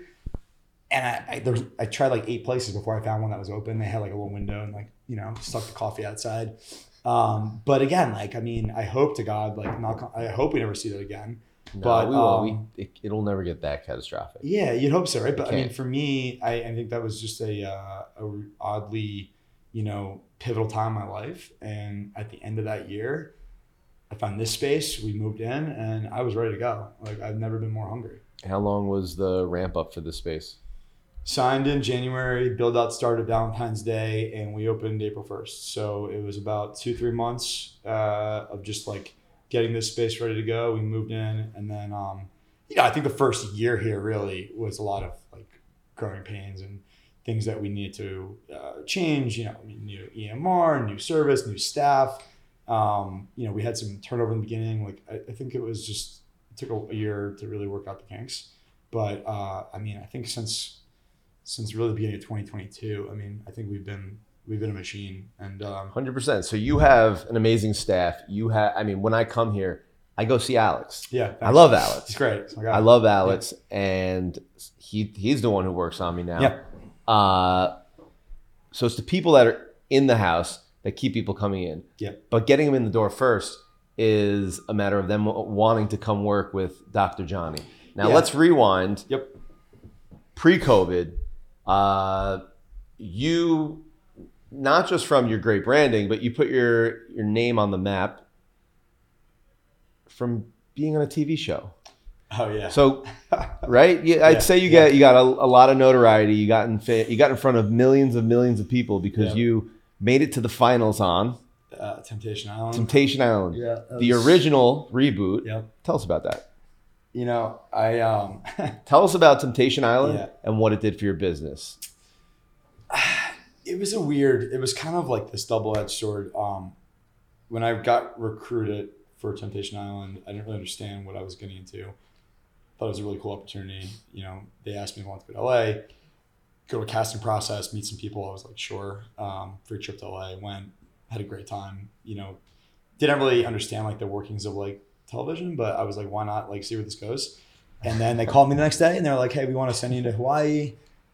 And I, I, there was, I tried like eight places before I found one that was open. They had like a little window and like, you know, stuck the coffee outside. Um, but again, like, I mean, I hope to God, like, not, I hope we never see that again. No, But, we will. um, we, it, it'll never get that catastrophic. Yeah, you'd hope so, right? But I mean, for me, I, I think that was just a, uh, a oddly, you know, pivotal time in my life. And at the end of that year, I found this space. We moved in, and I was ready to go. Like I've never been more hungry. How long was the ramp up for this space? Signed in January. Build out started Valentine's Day, and we opened April first. So it was about two three months uh, of just like getting this space ready to go. We moved in, and then um, you know I think the first year here really was a lot of like growing pains and things that we needed to uh, change. You know, new EMR, new service, new staff. Um, you know, we had some turnover in the beginning. Like I, I think it was just it took a, year to really work out the kinks. But uh, I mean, I think since since really the beginning of 2022, I mean, I think we've been we've been a machine. And um, Hundred percent. So you have an amazing staff. You have. I mean, when I come here, I go see Alex. yeah, I love Alex. It's great. Oh I love Alex, and he he's the one who works on me now. Yeah. Uh, so it's the people that are in the house that keep people coming in. Yeah. But getting them in the door first is a matter of them wanting to come work with Dr. Johnny. Now Yeah. let's rewind. Yep. Pre-COVID, uh, you not just from your great branding, but you put your your name on the map from being on a TV show. Oh yeah. So, right? Yeah, I'd Yeah, say you yeah. get you got a, a lot of notoriety. You got in fa- you got in front of millions of millions of people because Yeah. you made it to the finals on uh, Temptation Island. Temptation Island, yeah. that the original reboot. Yep. Tell us about that. You know, I um, Tell us about Temptation Island and what it did for your business. it was a weird. It was kind of like this double edged sword. Um, when I got recruited for Temptation Island, I didn't really understand what I was getting into. Thought it was a really cool opportunity. You know, they asked me if I wanted to go to LA, go to a casting process, meet some people. I was like, sure. Um, free trip to LA. Went, had a great time. You know, didn't really understand like the workings of like television, but I was like, why not like see where this goes? And then they called me the next day and they're like, hey, we want to send you to Hawaii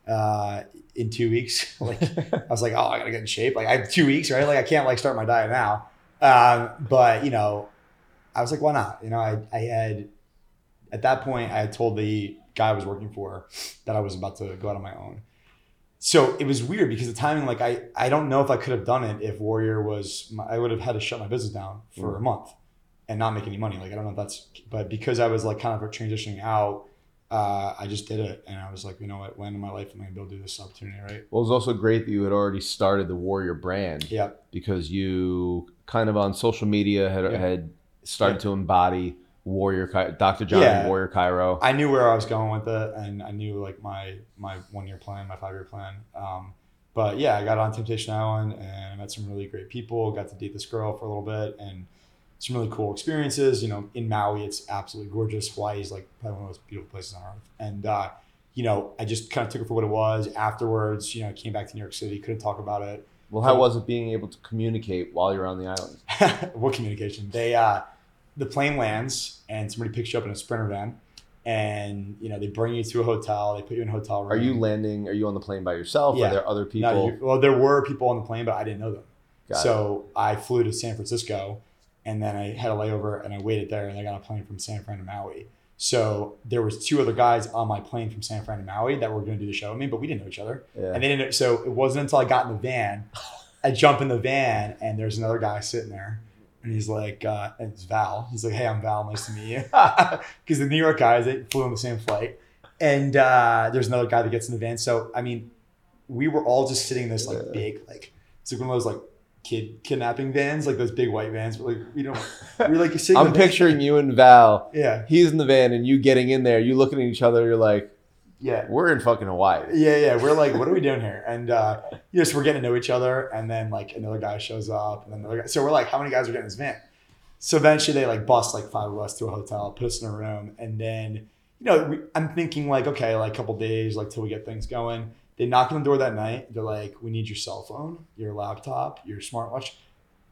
uh, in two weeks. like, I was like, oh, I gotta get in shape. Like I have two weeks, right? Like I can't like start my diet now. Um, but you know, I was like, why not? You know, I, I had at that point I had told the guy I was working for that I was about to go out on my own. So it was weird because the timing, like I, I don't know if I could have done it if Warrior was, my, I would have had to shut my business down for a month and not make any money. Like I don't know if that's, but because I was like kind of transitioning out, uh, I just did it, and I was like, you know what, when in my life am I gonna be able to do this opportunity, right? Well, it was also great that you had already started the Warrior brand Yeah, because you kind of on social media had, Yeah. had started Yeah. to embody Warrior, Dr. Johnny, Yeah. Warrior Chiro. I knew where I was going with it, and I knew like my my one year plan, my five year plan. Um, but yeah, I got on Temptation Island and I met some really great people. Got to date this girl for a little bit, and some really cool experiences. You know, in Maui, it's absolutely gorgeous. Hawaii is like probably one of the most beautiful places on earth, and uh, you know, I just kind of took it for what it was. Afterwards, you know, I came back to New York City, couldn't talk about it. Well, how was it being able to communicate while you're on the island? what communication? They uh, the plane lands and somebody picks you up in a sprinter van, and you know they bring you to a hotel. They put you in a hotel room. Are you landing? Are you on the plane by yourself? Yeah. Are there other people? you- well, there were people on the plane, but I didn't know them. Got it. so I flew to San Francisco, and then I had a layover, and I waited there, and I got a plane from San Fran to Maui. So there was two other guys on my plane from San Fran to Maui that were going to do the show with me, but we didn't know each other. Yeah. And they didn't. So it wasn't until I got in the van, I jump in the van, and there's another guy sitting there, and he's like, uh, and it's Val. He's like, "Hey, I'm Val. Nice to meet you." Because the New York guys they flew on the same flight, and uh, there's another guy that gets in the van. So I mean, we were all just sitting in this like big like it's like one of those like kid kidnapping vans, like those big white vans. But like you know, we're like. I'm picturing you and Val. Yeah, He's in the van and you getting in there. You looking at each other. You're like, yeah. we're in fucking Hawaii. Yeah, yeah. We're like, what are we doing here? And uh, you know, so we're getting to know each other, and then like another guy shows up, and then another guy. So we're like, how many guys are getting in this van? So eventually they like bust like five of us to a hotel, put us in a room, and then you know we, I'm thinking like, okay, like a couple days, like till we get things going. They knock on the door that night. They're like, we need your cell phone, your laptop, your smartwatch.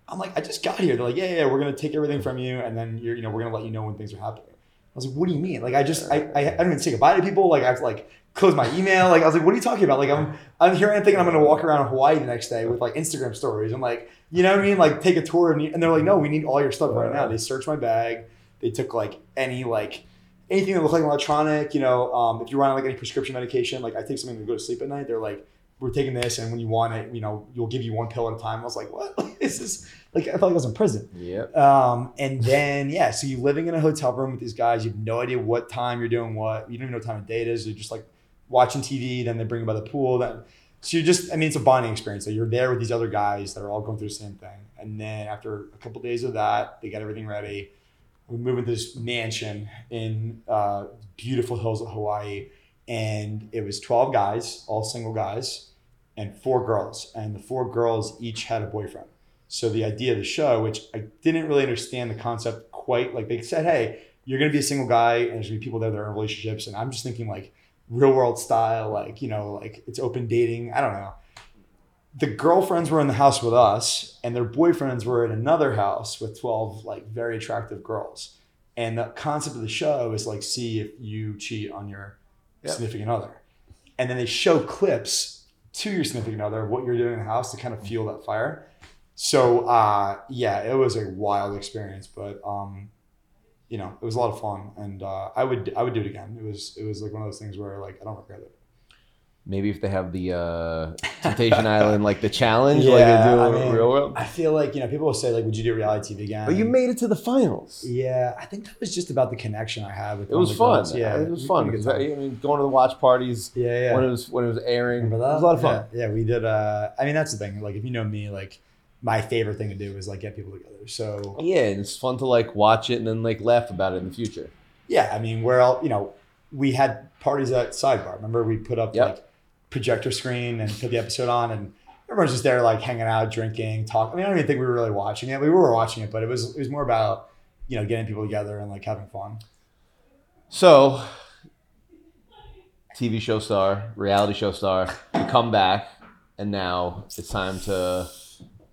I'm like, I just got here. They're like, yeah, yeah, we're gonna take everything from you, and then you're, you know, we're gonna let you know when things are happening. I was like, what do you mean? Like, I just, I, I, I don't even say goodbye to people. Like, I have to like close my email. Like, I was like, what are you talking about? Like, I'm, I'm here and thinking I'm gonna walk around Hawaii the next day with like Instagram stories. I'm like, you know what I mean? Like, take a tour, and, and they're like, no, we need all your stuff right now. They searched my bag. They took like any like anything that looks like an electronic. You know, um, if you're on like any prescription medication, like I take something to go to sleep at night. They're like, we're taking this, and when you want it, you know, you'll give you one pill at a time. I was like, what? this is like I felt like I was in prison. Yeah. Um, and then yeah, so you're living in a hotel room with these guys. You have no idea what time you're doing what. You don't even know what time of day it is. You're just like watching TV. Then they bring you by the pool. Then so you're just. I mean, it's a bonding experience. So you're there with these other guys that are all going through the same thing. And then after a couple days of that, they got everything ready. We moved into this mansion in uh, beautiful hills of Hawaii, and it was twelve guys, all single guys, and four girls. And the four girls each had a boyfriend. So the idea of the show, which I didn't really understand the concept quite, like they said, hey, you're gonna be a single guy and there's gonna be people there that are in relationships. And I'm just thinking like real world style, like, you know, like it's open dating. I don't know. The girlfriends were in the house with us and their boyfriends were in another house with 12 like very attractive girls. And the concept of the show is like see if you cheat on your Yep. significant other. And then they show clips to your significant other of what you're doing in the house to kind of fuel that fire. So uh, yeah, it was a wild experience, but um, you know, it was a lot of fun, and uh, I would I would do it again. It was it was like one of those things where like I don't regret it. Maybe if they have the uh, Temptation Island, like the challenge, like they do I in mean, real world. I feel like you know people will say like, would you do reality TV again? But you made it to the finals. yeah, I think that was just about the connection I had with. It was fun. girls. Yeah, it was fun. we had a 'cause, good I mean, going to the watch parties Yeah, yeah. when it was when it was airing. Remember that? It was a lot of fun. Yeah, yeah, we did. Uh, I mean, that's the thing. Like, if you know me, like, my favorite thing to do is like get people together. So Yeah, and it's fun to like watch it and then like laugh about it in the future. yeah, I mean, we're all you know, we had parties at Sidebar. Remember, we put up Yep. like projector screen and put the episode on, and everyone's just there like hanging out, drinking, talking. I mean, I don't even think we were really watching it. We were watching it, but it was it was more about you know getting people together and like having fun. So, TV show star, reality show star, you come back, and now it's time to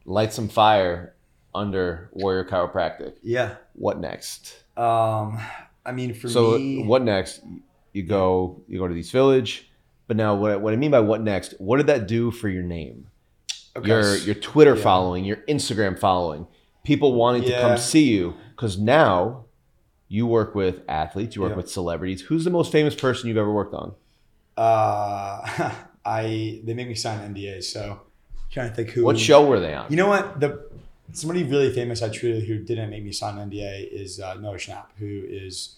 light some fire under Warrior Chiropractic. Yeah. What next? Um, I mean, for so me, what next? You go you go to East Village, but now what, what I mean by what next? What did that do for your name? Okay, Your your Twitter yeah. following, your Instagram following, people wanting to come see you because now you work with athletes, you work Yeah. with celebrities. Who's the most famous person you've ever worked on? uh, I they make me sign NDAs, so trying to think who. What show were they on? You know what? The somebody really famous I treated who didn't make me sign an NDA is uh, Noah Schnapp, who is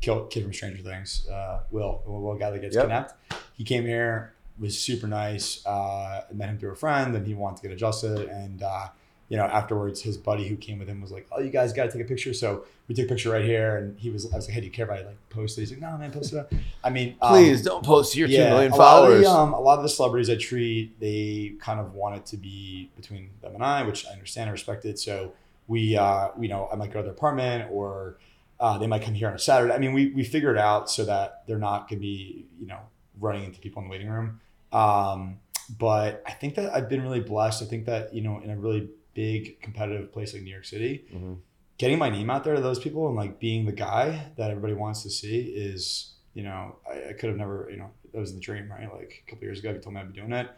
kid from Stranger Things. Uh, Will, the little guy that gets Yep. kidnapped. He came here, was super nice. Uh, met him through a friend, and he wanted to get adjusted. And uh, you know, afterwards, his buddy who came with him was like, "Oh, you guys got to take a picture." So we took a picture right here, and he was. I was like, "Hey, do you care if I like post it?" He's like, "No, man, post it." I mean, um, Please don't post your two million a lot, followers. the, um, a lot of the celebrities I treat, they kind of want it to be between them and I, which I understand and respect it. So we, uh, you know, I might go to their apartment or uh, they might come here on a Saturday. I mean, we, we figure it out so that they're not going to be, you know, running into people in the waiting room. Um, but I think that I've been really blessed. I think that, you know, in a really big competitive place like New York City, Mhm. getting my name out there to those people and like being the guy that everybody wants to see is, you know, I, I could have never, you know, that was the dream, right? Like a couple years ago, if you told me I'd be doing it,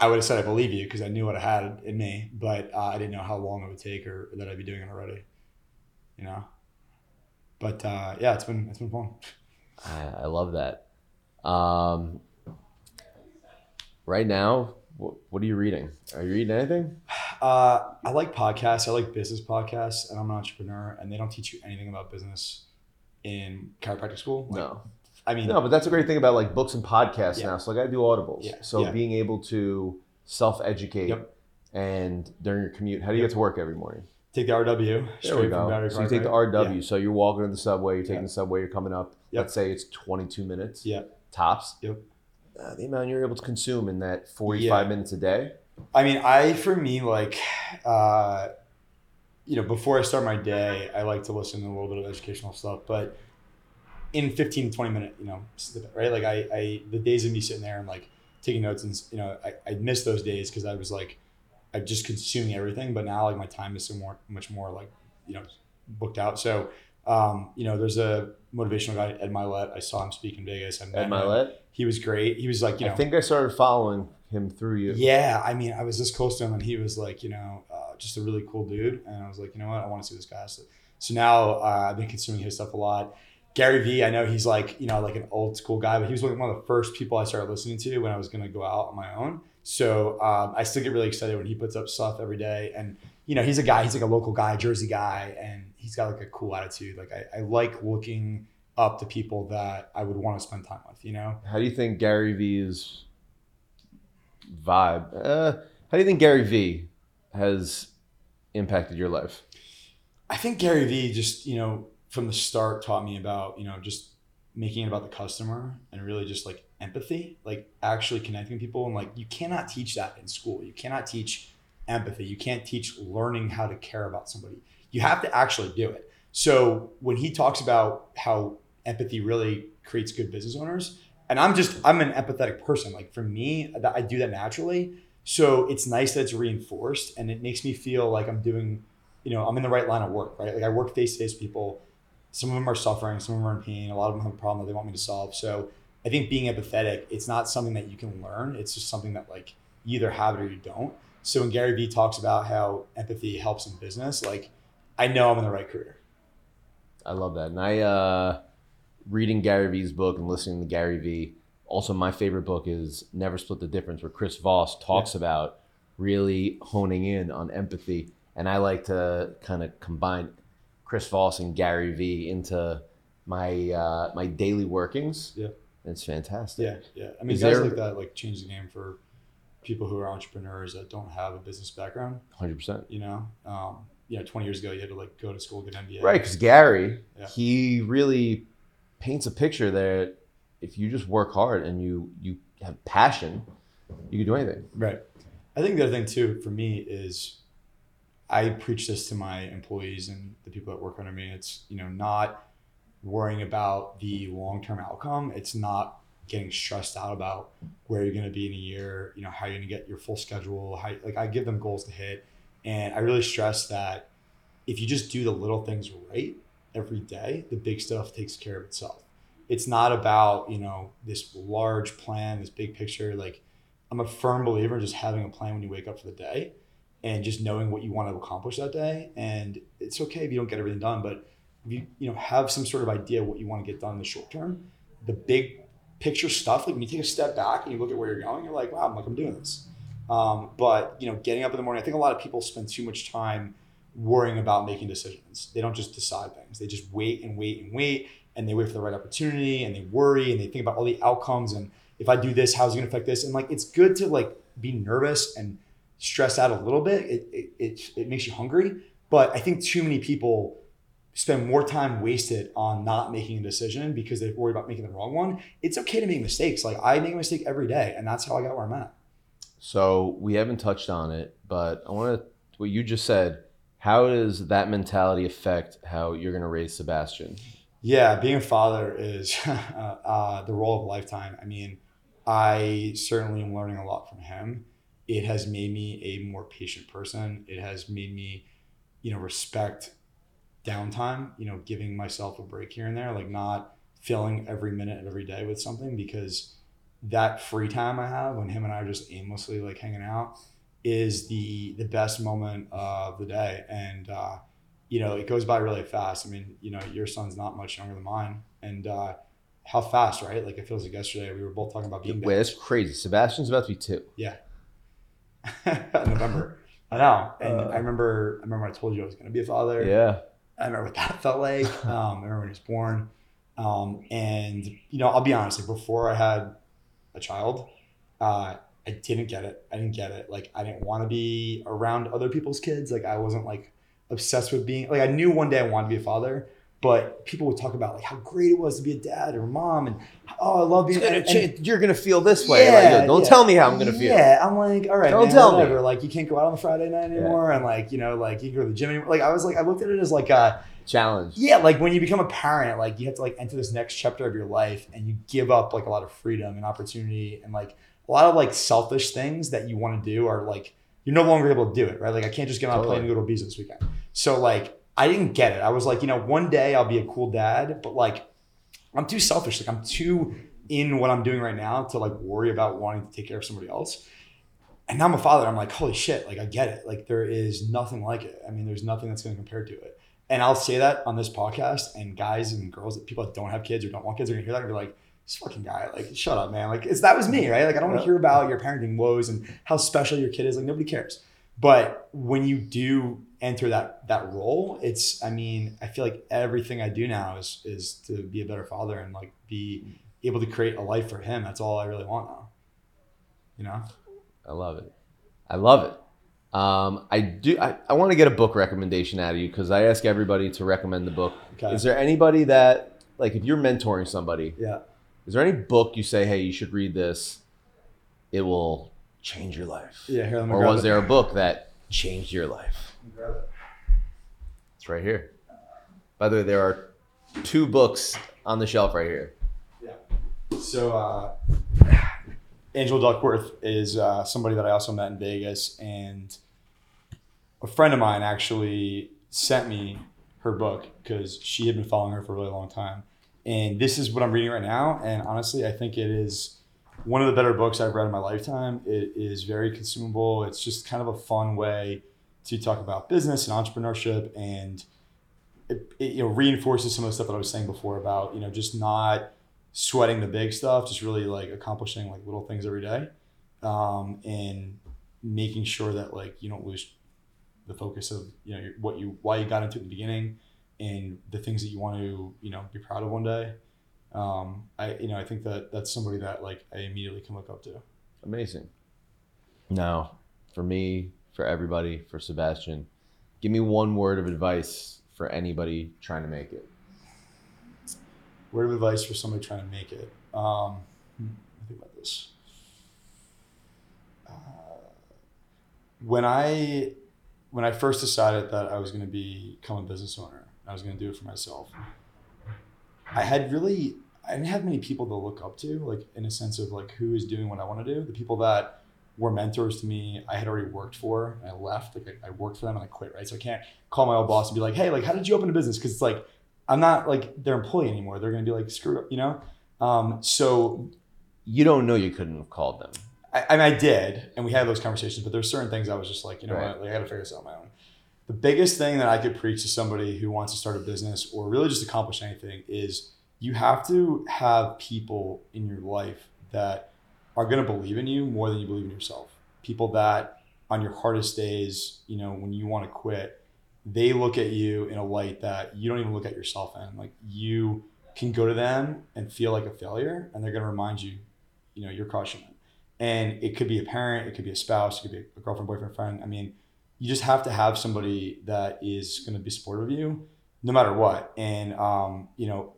I would have said I believe you because I knew what I had in me, but uh, I didn't know how long it would take or that I'd be doing it already, you know. But uh, yeah, it's been it's been fun. I, I love that. Um, right now, what, what are you reading? Are you reading anything? Uh, I like podcasts. I like business podcasts, and I'm an entrepreneur, and they don't teach you anything about business in chiropractic school. Like, No. I mean, No, but that's a great thing about like books and podcasts Yeah. now. So like I do audibles. Yeah, So yeah. being able to self educate Yep. and during your commute, how do you Yep. get to work every morning? Take the RW There we go. So you take the? RW. So you're walking to the subway, you're taking Yeah. the subway, you're coming up. Yep. Let's say it's 22 minutes Yeah. tops. Yep. Uh, the amount you're able to consume in that 45 Yeah. minutes a day. I mean, I for me like, uh, you know, before I start my day, I like to listen to a little bit of educational stuff, but in 15 to 20 minute, you know, right? Like I, I, the days of me sitting there and like taking notes and, you know, I, I miss those days because I was like, I'm just consuming everything. But now like my time is so more, much more like, you know, booked out. So, um, you know, there's a motivational guy, Ed Mylett. I saw him speak in Vegas. I met Ed him. He was great. He was like, you know, I think I started following him through you. yeah, I mean, I was this close to him, and he was like, you know, uh, just a really cool dude. And I was like, you know what, I want to see this guy. So, so now uh, I've been consuming his stuff a lot. Gary Vee, I know he's like, you know, like an old school guy, but he was like one of the first people I started listening to when I was going to go out on my own. So um, I still get really excited when he puts up stuff every day. And, you know, he's a guy, he's like a local guy, Jersey guy, and he's got like a cool attitude. Like, I, I like looking up to people that I would want to spend time with, you know? How do you think Gary Vee's vibe? Uh, how do you think Gary Vee has impacted your life? I think Gary Vee just, you know, from the start taught me about, you know, just making it about the customer and really just like empathy, like actually connecting people. And like, you cannot teach that in school. You cannot teach empathy. You can't teach learning how to care about somebody. You have to actually do it. So when he talks about how empathy really creates good business owners, and I'm just, I'm an empathetic person. Like for me, I do that naturally. So it's nice that it's reinforced and it makes me feel like I'm doing you know, I'm in the right line of work, right? Like I work face to face people. Some of them are suffering, some of them are in pain. A lot of them have a problem that they want me to solve. So I think being empathetic, it's not something that you can learn. It's just something that like you either have it or you don't. So when Gary Vee talks about how empathy helps in business, like I know I'm in the right career. I love that. And I, uh, reading Gary Vee's book and listening to Gary Vee. Also, my favorite book is Never Split the Difference, where Chris Voss talks about really honing in on empathy. And I like to kind of combine Chris Voss and Gary Vee into my uh, my daily workings. Yeah. It's fantastic. Yeah, yeah. I mean, Is guys there- like that like change the game for people who are entrepreneurs that don't have a business background. 100%. You know, um, you know, 20 years ago you had to like go to school, get an MBA. Right, because Gary, Yeah. he really paints a picture that if you just work hard and you you have passion, you can do anything. Right. I think the other thing too for me is I preach this to my employees and the people that work under me. It's, you know, not worrying about the long term outcome. It's not getting stressed out about where you're going to be in a year, you know, how you're going to get your full schedule. How, like I give them goals to hit. And I really stress that if you just do the little things right every day, the big stuff takes care of itself. It's not about, you know, this large plan, this big picture. Like I'm a firm believer in just having a plan when you wake up for the day and just knowing what you want to accomplish that day. And it's okay if you don't get everything done, but if you, you know, have some sort of idea what you want to get done in the short term, the big picture stuff, like when you take a step back and you look at where you're going, you're like, wow, I'm like, I'm doing this. Um, but you know, getting up in the morning, I think a lot of people spend too much time worrying about making decisions. They don't just decide things. They just wait and wait and wait and they wait for the right opportunity and they worry and they think about all the outcomes and if I do this, how's it gonna affect this? And like it's good to like be nervous and stress out a little bit. It it, it, it makes you hungry. But I think too many people spend more time wasted on not making a decision because they're worried about making the wrong one. It's okay to make mistakes. Like I make a mistake every day, and that's how I got where I'm at. So we haven't touched on it, but I want to what you just said. How does that mentality affect how you're going to raise Sebastian? Yeah, being a father is uh, uh, the role of a lifetime. I mean, I certainly am learning a lot from him. It has made me a more patient person. It has made me, you know, respect downtime. You know, giving myself a break here and there, like not filling every minute of every day with something because that free time I have when him and I are just aimlessly like hanging out is the the best moment of the day and. uh you know, it goes by really fast. I mean, you know, your son's not much younger than mine, and uh, how fast, right? Like it feels like yesterday we were both talking about being Wait, that's crazy. Sebastian's about to be two. November. I know, and Uh, I remember. I remember I told you I was going to be a father. Yeah. I remember what that felt like. Um, I remember when he was born. Um, and you know, I'll be honest. Like before I had a child, uh, I didn't get it. I didn't get it. Like I didn't want to be around other people's kids. Like I wasn't like obsessed with being like I knew one day I wanted to be a father, but people would talk about like how great it was to be a dad or a mom and oh I love being gonna and- and- you're gonna feel this way. Yeah, like, don't yeah. tell me how I'm gonna feel. Yeah, I'm like, all right, Don't man, tell me. whatever. Like, you can't go out on a Friday night anymore, and like, you know, like you can go to the gym anymore. Like, I was like, I looked at it as like a, Challenge. yeah, like when you become a parent, like you have to like enter this next chapter of your life, and you give up like a lot of freedom and opportunity, and like a lot of like selfish things that you want to do are like you're no longer able to do it, right? Like, I can't just get on a plane and go to Ibiza this weekend. So like, I didn't get it. I was like, you know, one day I'll be a cool dad, but like, I'm too selfish. Like, I'm too in what I'm doing right now to like worry about wanting to take care of somebody else. And now I'm a father. I'm like, holy shit! Like, I get it. Like, there is nothing like it. I mean, there's nothing that's going to compare to it. And I'll say that on this podcast, and guys and girls, people that don't have kids or don't want kids are gonna hear that and be like, "This fucking guy, like, shut up, man! Like, it's that was me, right? Like, I don't want to hear about your parenting woes and how special your kid is. Like, nobody cares. But when you do enter that that role, it's, I mean, I feel like everything I do now is is to be a better father and like be able to create a life for him. That's all I really want now. You know? I love it. I love it. Um, I do. I, I want to get a book recommendation out of you because I ask everybody to recommend the book. Okay. Is there anybody that, like, if you're mentoring somebody, Yeah. is there any book you say, hey, you should read this? It will change your life. Yeah. Here, Or was it. there a book that changed your life? It's right here. By the way, there are two books on the shelf right here. Yeah. So, uh, Angela Duckworth is uh, somebody that I also met in Vegas, and a friend of mine actually sent me her book because she had been following her for a really long time. And this is what I'm reading right now. And honestly, I think it is one of the better books I've read in my lifetime. It is very consumable. It's just kind of a fun way to talk about business and entrepreneurship and it, it you know reinforces some of the stuff that I was saying before about you know just not sweating the big stuff, just really like accomplishing like little things every day, um, and making sure that like you don't lose the focus of you know what you why you got into it in the beginning, and the things that you want to you know be proud of one day. Um, I you know I think that that's somebody that like I immediately can look up to. Amazing. Now, for me, for everybody, for Sebastian, give me one word of advice for anybody trying to make it. Word of advice for somebody trying to make it. Um, me think about this. Uh, when I when I first decided that I was going to become a business owner, I was going to do it for myself. I had really I didn't have many people to look up to, like in a sense of like who is doing what I want to do. The people that were mentors to me, I had already worked for, and I left. Like I, I worked for them and I quit, right? So I can't call my old boss and be like, "Hey, like, how did you open a business?" Because it's like I'm not like their employee anymore. They're gonna be like, "Screw up," you know. Um, so You don't know you couldn't have called them. I, I mean, I did, and we had those conversations. But there's certain things I was just like, you know Right. what, like I got to figure this out on my own. The biggest thing that I could preach to somebody who wants to start a business or really just accomplish anything is you have to have people in your life that are going to believe in you more than you believe in yourself. People that on your hardest days, you know, when you want to quit, they look at you in a light that you don't even look at yourself in. Like you can go to them and feel like a failure, and they're going to remind you, you know, you're crushing it. And it could be a parent, it could be a spouse, it could be a girlfriend, boyfriend, friend. I mean, you just have to have somebody that is going to be supportive of you, no matter what. And um, you know,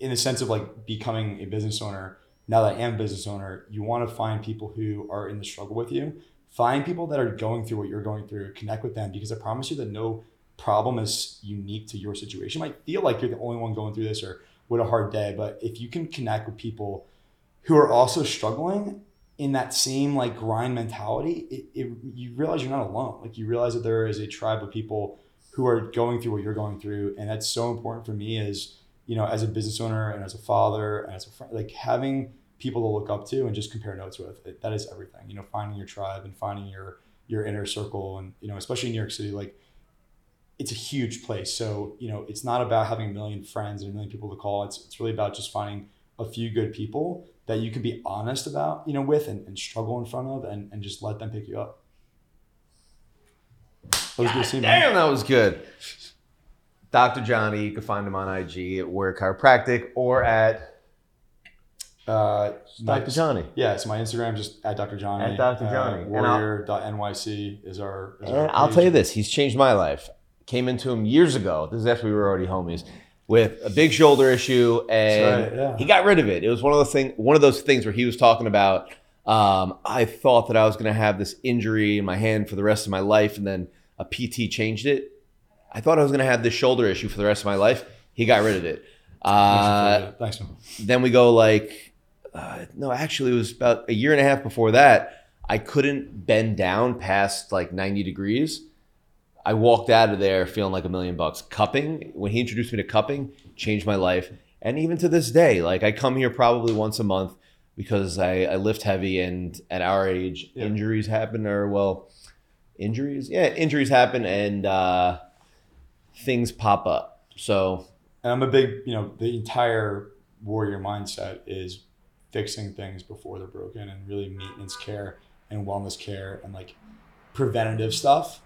in the sense of like becoming a business owner, now that I am a business owner, you want to find people who are in the struggle with you. Find people that are going through what you're going through, connect with them because I promise you that no problem is unique to your situation. You might feel like you're the only one going through this or with a hard day, but if you can connect with people who are also struggling in that same like grind mentality, it, it, you realize you're not alone. Like you realize that there is a tribe of people who are going through what you're going through, and that's so important for me as you know, as a business owner and as a father and as a friend, like having people to look up to and just compare notes with. It, that is everything. You know, finding your tribe and finding your your inner circle, and you know, especially in New York City, like it's a huge place. So you know, it's not about having a million friends and a million people to call. It's it's really about just finding a few good people that you can be honest about, you know, with and, and struggle in front of, and, and just let them pick you up. That was good to see, man. Damn, that was good. Dr. Johnny. You can find him on IG at Warrior Chiropractic or at Uh, my- Dr. Johnny. Yeah, so my Instagram just at Dr. Johnny. At Dr. Uh, Johnny. I'll- Warrior.nyc is our. Is our I'll tell you this, he's changed my life. Came into him years ago. This is after we were already homies with a big shoulder issue, and right, yeah. he got rid of it. It was one of those thing, one of those things where he was talking about. Um, I thought that I was going to have this injury in my hand for the rest of my life, and then a PT changed it. I thought I was going to have this shoulder issue for the rest of my life. He got rid of it. Uh, Thanks, man. then we go like uh, no actually it was about a year and a half before that i couldn't bend down past like 90 degrees. I walked out of there feeling like a million bucks. Cupping when he introduced me to cupping changed my life. And even to this day like i come here probably once a month because i, I lift heavy and at our age Yeah. injuries happen or well injuries? Yeah injuries happen and uh, things pop up. So And I'm a big, you know, the entire warrior mindset is fixing things before they're broken and really maintenance care and wellness care and like preventative stuff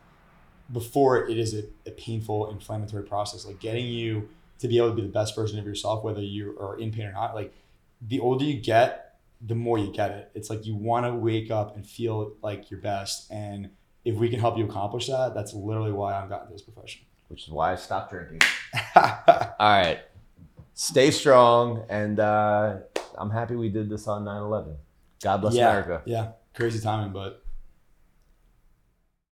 before it is a, a painful inflammatory process. Like getting you to be able to be the best version of yourself, whether you are in pain or not. Like the older you get, the more you get it. It's like you want to wake up and feel like your best. And if we can help you accomplish that, that's literally why I've gotten this profession. which is why i stopped drinking All right. Stay strong. And uh, I'm happy we did this on 9 11. God bless yeah, America. Yeah, crazy timing, but